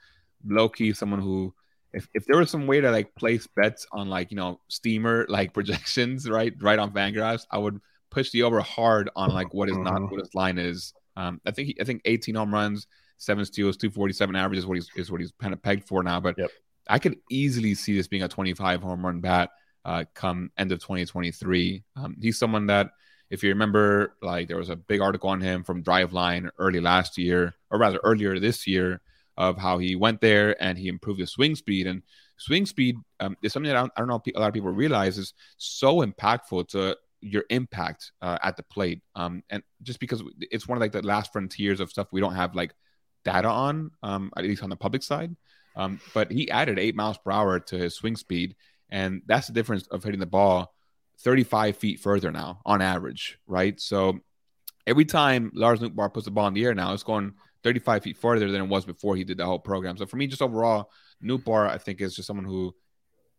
low key someone who. If, if there was some way to like place bets on like you know steamer like [laughs] projections right right on Fangraphs, I would push the over hard on like what is not mm-hmm. what his line is. Um, I think he, I think 18 home runs, seven steals, 247 average is what he's is what he's kind of pegged for now. But yep. I could easily see this being a 25 home run bat uh, come end of 2023. Um, he's someone that, if you remember, like there was a big article on him from Driveline early last year, or rather earlier this year, of how he went there and he improved his swing speed. And swing speed um, is something that I don't, I don't, know a lot of people realize is so impactful to your impact uh, at the plate. Um, and just because it's one of like the last frontiers of stuff we don't have like data on, um, at least on the public side. Um, but he added eight miles per hour to his swing speed, and that's the difference of hitting the ball 35 feet further now on average, right? So every time Lars Nootbaar puts the ball in the air now, it's going 35 feet further than it was before he did the whole program. So for me, just overall, Nootbaar, I think, is just someone who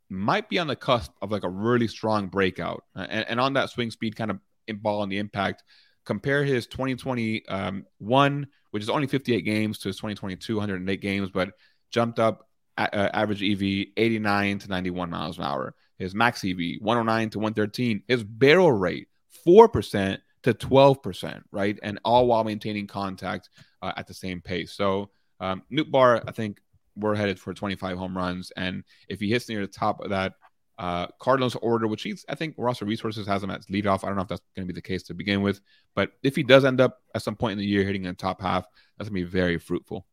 might be on the cusp of like a really strong breakout. And, and on that swing speed kind of ball on the impact, compare his 2021, um, which is only 58 games, to his 2022, 108 games, but jumped up uh, average EV 89 to 91 miles an hour. His max EV 109 to 113. His barrel rate 4% to 12%, right? And all while maintaining contact uh, at the same pace. So, um, Bar, I think we're headed for 25 home runs. And if he hits near the top of that uh, Cardinals order, which he's, I think Roster Resources has him at leadoff. I don't know if that's going to be the case to begin with. But if he does end up at some point in the year hitting in the top half, that's going to be very fruitful.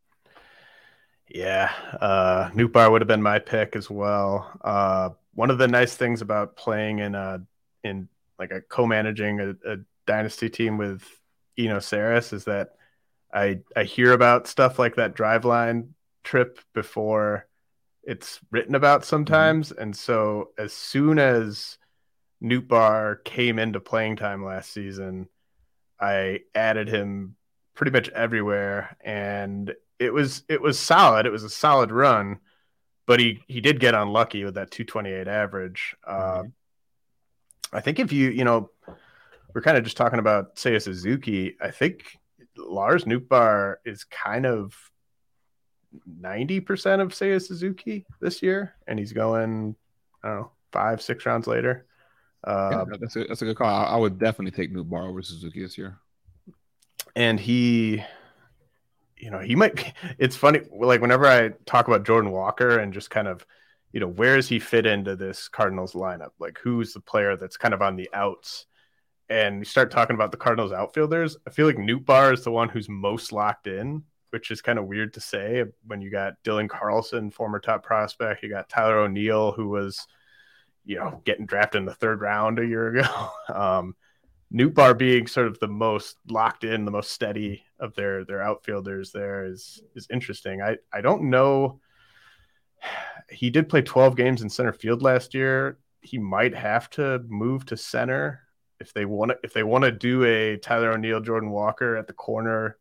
Yeah, uh, Bar would have been my pick as well. Uh, one of the nice things about playing in a in like a co-managing a, a dynasty team with Eno Sarris is that I I hear about stuff like that Driveline trip before it's written about sometimes, mm-hmm. and so as soon as Nootbaar came into playing time last season, I added him pretty much everywhere, and it was it was solid. It was a solid run, but he he did get unlucky with that 228 average. Uh, mm-hmm. I think if you you know we're kind of just talking about Seiya Suzuki. I think Lars Nootbaar is kind of 90% of Seiya Suzuki this year, and he's going, I don't know, five, six rounds later. Uh, yeah, that's, a, that's a good call. I, I would definitely take Nootbaar over Suzuki this year. And he, you know, he might. be, [laughs] It's funny, like whenever I talk about Jordan Walker and just kind of, you know, where does he fit into this Cardinals lineup? Like, who's the player that's kind of on the outs? And you start talking about the Cardinals outfielders. I feel like Nootbaar is the one who's most locked in, which is kind of weird to say when you got Dylan Carlson, former top prospect. You got Tyler O'Neill, who was, you know, getting drafted in the third round a year ago. [laughs] Um, Bar being sort of the most locked in, the most steady of their their outfielders there is is interesting. I I don't know. [sighs] He did play 12 games in center field last year. He might have to move to center if they want to if they want to do a Tyler O'Neill, Jordan Walker at the corner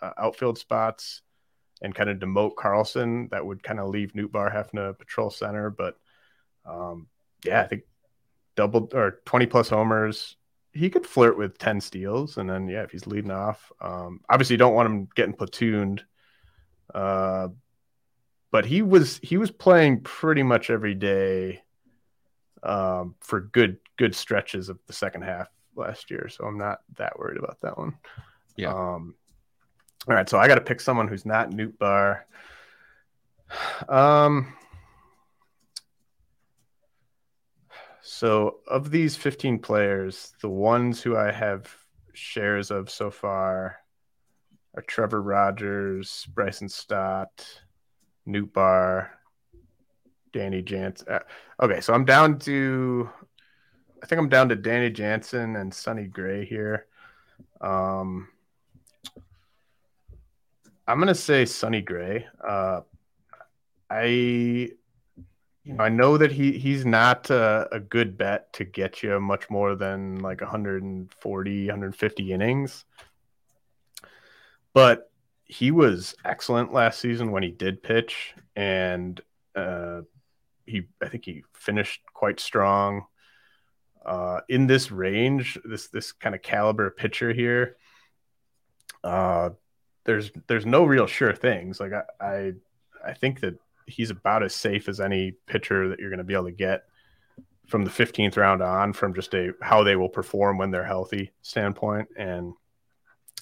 uh, outfield spots and kind of demote Carlson, that would kind of leave having to patrol center. But um, yeah, I think double or 20 plus homers, he could flirt with 10 steals. And then, yeah, if he's leading off, um, obviously you don't want him getting platooned. Uh, but he was he was playing pretty much every day um, for good good stretches of the second half last year. So I'm not that worried about that one. Yeah. Um, all right, so I got to pick someone who's not Nootbaar. Um, So, of these 15 players, the ones who I have shares of so far are Trevor Rogers, Bryson Stott, Nootbaar, Danny Jansen. Uh, okay, so I'm down to, I think I'm down to Danny Jansen and Sonny Gray here. Um, I'm gonna say Sonny Gray. Uh, I you know, I know that he he's not a, a, good bet to get you much more than like 140, 150 innings. But he was excellent last season when he did pitch, and uh, he I think he finished quite strong. Uh, in this range, this this kind of caliber pitcher here, uh, there's there's no real sure things. Like I I, I think that he's about as safe as any pitcher that you're going to be able to get from the 15th round on from just a how they will perform when they're healthy standpoint and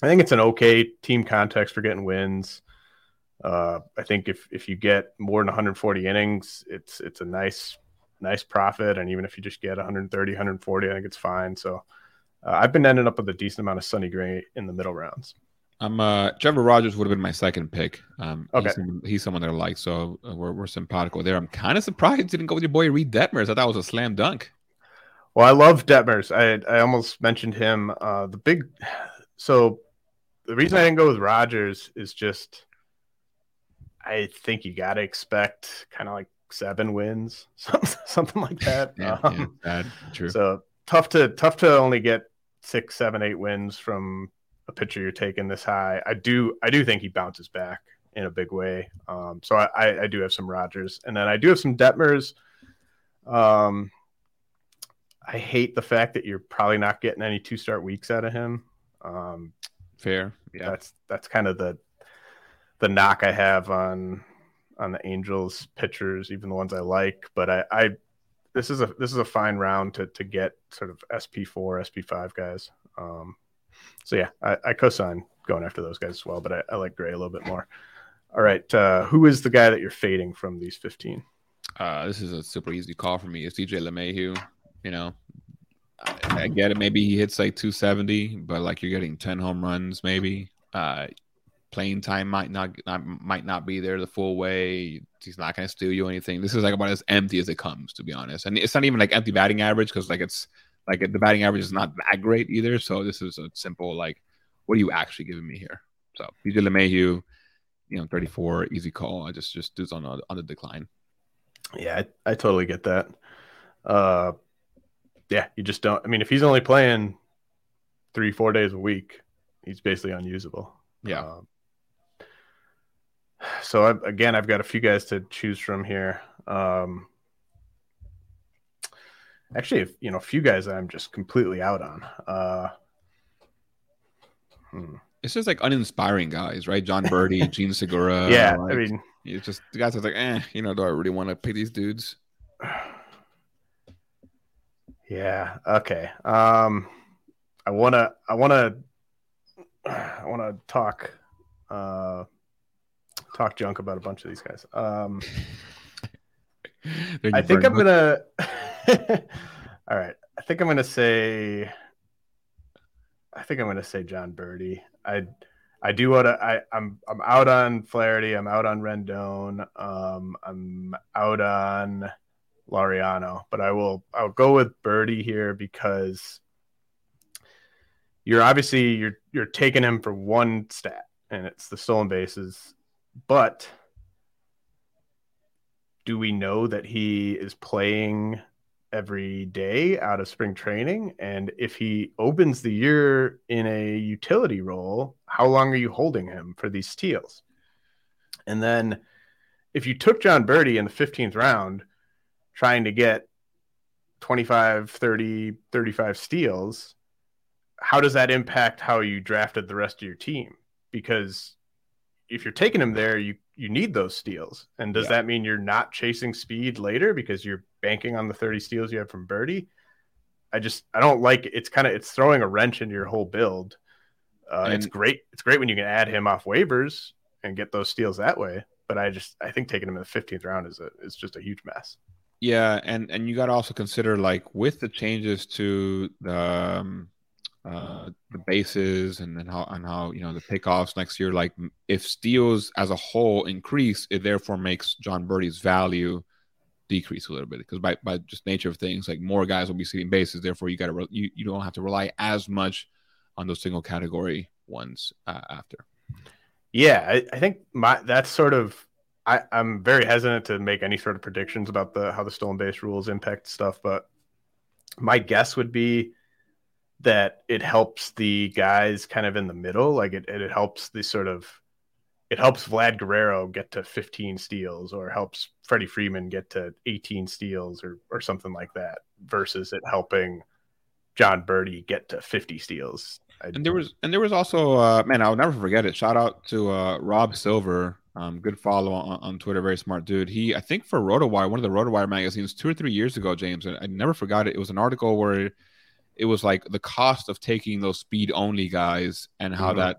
i think it's an okay team context for getting wins Uh, I think if if you get more than 140 innings, it's it's a nice nice profit, and even if you just get 130, 140, I think it's fine. So uh, I've been ending up with a decent amount of Sonny Gray in the middle rounds. I'm uh Trevor Rogers would have been my second pick. Um, Okay. he's, someone, he's someone that I like, so uh, we're we're simpatico there. I'm kind of surprised you didn't go with your boy Reid Detmers. I thought it was a slam dunk. Well, I love Detmers. I I almost mentioned him. Uh, the big so the reason I didn't go with Rogers is just I think you got to expect kind of like seven wins, [laughs] something something like that. Yeah, Um, yeah, true. So tough to tough to only get six, seven, eight wins from a pitcher you're taking this high. I do I do think he bounces back in a big way. Um, so I, I, I do have some Rogers, and then I do have some Detmers. Um, I hate the fact that you're probably not getting any two start weeks out of him. Um, Fair. Yeah. that's that's kind of the the knock I have on on the Angels pitchers, even the ones I like. But I, I this is a this is a fine round to to get sort of SP four, SP five guys. Um, so yeah, I, I co-sign going after those guys as well, but I, I like Gray a little bit more. All right, uh, who is the guy that you're fading from these fifteen? Uh, this is a super easy call for me. It's DJ LeMahieu. You know, I, I get it. Maybe he hits like 270, but like you're getting 10 home runs, maybe. Uh, playing time might not, not might not be there the full way. He's not going to steal you anything. This is like about as empty as it comes, to be honest. And it's not even like empty batting average because like it's like the batting average is not that great either. So this is a simple like, what are you actually giving me here? So DJ LeMahieu, you know, 34, easy call. I just just dude's on a, on the decline. Yeah, I, I totally get that. Uh, yeah, you just don't. I mean, if he's only playing three, four days a week, he's basically unusable. Yeah. Um, so I, again, I've got a few guys to choose from here. Um, actually, you know, a few guys that I'm just completely out on. Uh, hmm. It's just like uninspiring guys, right? Jon Berti, [laughs] Jean Segura. yeah, like, I mean, it's just the guys are like, eh, you know, do I really want to pick these dudes? Yeah. Okay. Um, I wanna, I wanna, [sighs] I wanna talk, uh, talk junk about a bunch of these guys. Um, [laughs] I think I'm gonna. [laughs] All right. I think I'm gonna say. I think I'm gonna say Jon Berti. I, I do want to. I, I'm I'm out on Flaherty. I'm out on Rendon. Um, I'm out on Laureano, but I will. I'll go with Berti here because you're obviously you're you're taking him for one stat, and it's the stolen bases, but do we know that he is playing every day out of spring training? And if he opens the year in a utility role, how long are you holding him for these steals? And then if you took Jon Berti in the 15th round, trying to get 25, 30, 35 steals, how does that impact how you drafted the rest of your team? Because if you're taking him there, you you need those steals. And does Yeah. that mean you're not chasing speed later because you're banking on the 30 steals you have from Berti? I just I don't like it's kind of it's throwing a wrench into your whole build. Uh, it's great. It's great when you can add him off waivers and get those steals that way. But I just I think taking him in the 15th round is a is just a huge mess. Yeah, and and you got to also consider like with the changes to the um, uh, the bases and then how and how you know the pickoffs next year. Like if steals as a whole increase, it therefore makes Jon Berti's value decrease a little bit because by by just nature of things, like more guys will be stealing bases. Therefore, you got to re- you you don't have to rely as much on those single category ones uh, after. Yeah, I, I think my that's sort of I, I'm very hesitant to make any sort of predictions about the how the stolen base rules impact stuff, but my guess would be that it helps the guys kind of in the middle. Like it, it helps the sort of it helps Vlad Guerrero get to 15 steals or helps Freddie Freeman get to 18 steals or or something like that versus it helping Jon Berti get to 50 steals. I, And there was and there was also uh man, I'll never forget it. Shout out to uh Rob Silver. Um, good follow on, on Twitter, very smart dude. He I think for RotoWire, one of the RotoWire magazines two or three years ago, James, and I never forgot it. It was an article where it was like the cost of taking those speed only guys and how Mhm. that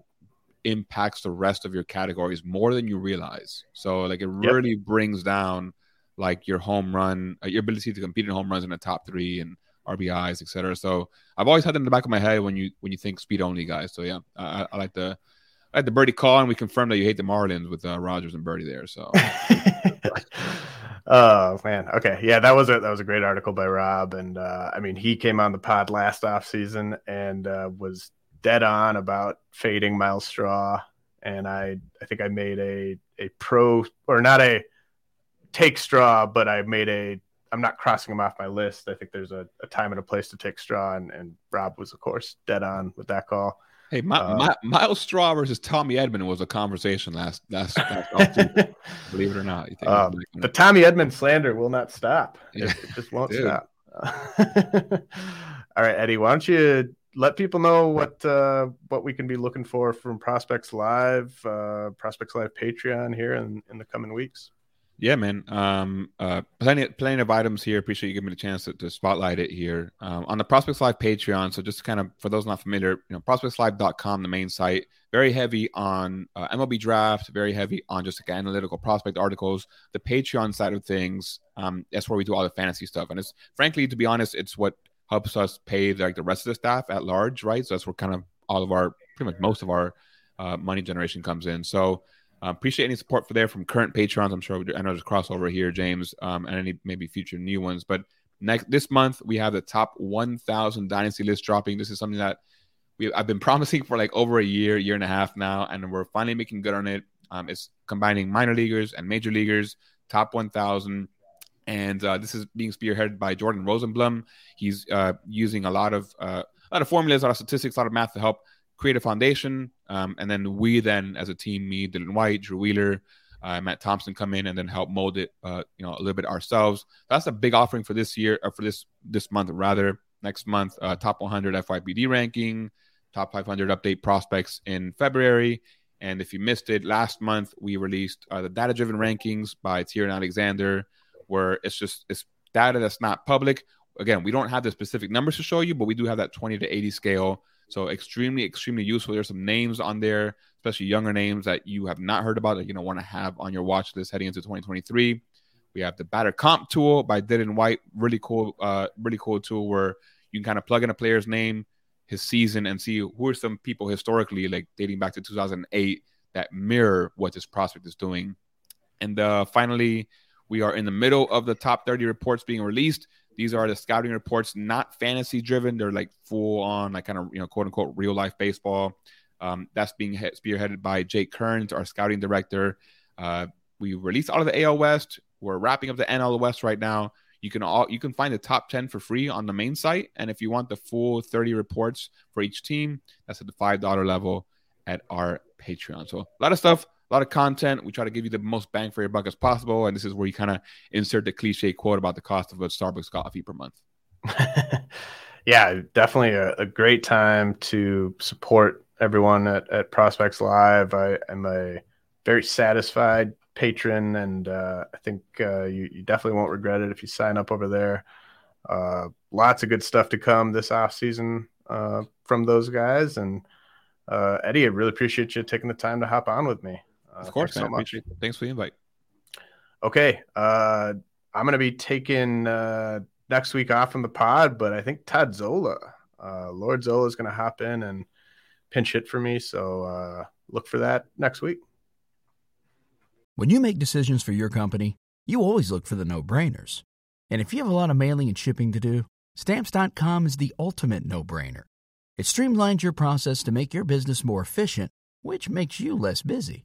impacts the rest of your categories more than you realize. So like it really yep. brings down like your home run, uh, your ability to compete in home runs in the top three and RBIs, etc. So I've always had that in the back of my head when you when you think speed only guys. So yeah, I, I like the I had the Berti call, and we confirmed that you hate the Marlins with uh, Rogers and Berti there. So, [laughs] oh man, okay, yeah, that was a that was a great article by Rob, and uh, I mean he came on the pod last off season and uh, was dead on about fading Myles Straw, and I I think I made a a pro or not a take Straw, but I made a I'm not crossing him off my list. I think there's a, a time and a place to take Straw, and, and Rob was of course dead on with that call. Hey, my, uh, my, Myles Straw versus Tommy Edman was a conversation last last, last [laughs] believe it or not. Um, the Tommy Edman slander will not stop. Yeah. It, it just won't [laughs] Dude. stop. [laughs] All right, Eddie, why don't you let people know what uh, what we can be looking for from Prospects Live, uh, Prospects Live Patreon here in, in the coming weeks? Yeah, man. Um, uh, plenty, plenty of items here. Appreciate you giving me the chance to, to spotlight it here um, on the Prospects Live Patreon. So, just kind of for those not familiar, you know, prospectslive.com, the main site, very heavy on uh, MLB draft, very heavy on just like analytical prospect articles. The Patreon side of things, um, that's where we do all the fantasy stuff, and it's frankly, to be honest, it's what helps us pay like the rest of the staff at large, right? So that's where kind of all of our, pretty much most of our uh, money generation comes in. So uh, appreciate any support for there from current patrons. I'm sure I know there's crossover here, James, um, and any maybe future new ones. But next this month we have the top 1,000 dynasty list dropping. This is something that we I've been promising for like over a year, year and a half now, and we're finally making good on it. Um, it's combining minor leaguers and major leaguers, top 1,000 and uh, this is being spearheaded by Jordan Rosenblum. He's uh, using a lot of uh, a lot of formulas, a lot of statistics, a lot of math to help create a foundation, um, and then we then as a team, me, Dylan White, Drew Wheeler, uh, Matt Thompson come in and then help mold it, uh, you know, a little bit ourselves. That's a big offering for this year, or for this this month rather. Next month, uh, top 100 FYPD ranking, top 500 update prospects in February. And if you missed it, last month we released uh, the data-driven rankings by Tyrion Alexander, where it's just it's data that's not public. Again, we don't have the specific numbers to show you, but we do have that 20 to 80 scale so extremely, extremely useful. There's some names on there, especially younger names that you have not heard about that you don't want to have on your watch list heading into 2023. We have the batter comp tool by Dylan White. Really cool, uh, really cool tool where you can kind of plug in a player's name, his season, and see who are some people historically, like dating back to 2008, that mirror what this prospect is doing. And uh, finally, we are in the middle of the top 30 reports being released. These are the scouting reports, not fantasy driven. They're like full on, like kind of, you know, quote unquote, real life baseball. Um, that's being he- spearheaded by Jake Kearns, our scouting director. Uh, we released all of the AL West. We're wrapping up the NL West right now. You can all you can find the top 10 for free on the main site. And if you want the full 30 reports for each team, that's at the $5 level at our Patreon. So a lot of stuff a lot of content. We try to give you the most bang for your buck as possible. And this is where you kind of insert the cliche quote about the cost of a Starbucks coffee per month. [laughs] yeah, definitely a, a, great time to support everyone at, at Prospects Live. I am a very satisfied patron, and uh, I think uh, you, you, definitely won't regret it if you sign up over there. Uh, lots of good stuff to come this off season uh, from those guys. And uh, Eddie, I really appreciate you taking the time to hop on with me. Uh, of course, thanks so much. Thanks for the invite. Okay, uh, I'm gonna be taking uh, next week off from the pod, but I think Todd Zola, uh, Lord Zola, is gonna hop in and pinch hit for me. So uh, look for that next week. When you make decisions for your company, you always look for the no-brainers. And if you have a lot of mailing and shipping to do, Stamps.com is the ultimate no-brainer. It streamlines your process to make your business more efficient, which makes you less busy.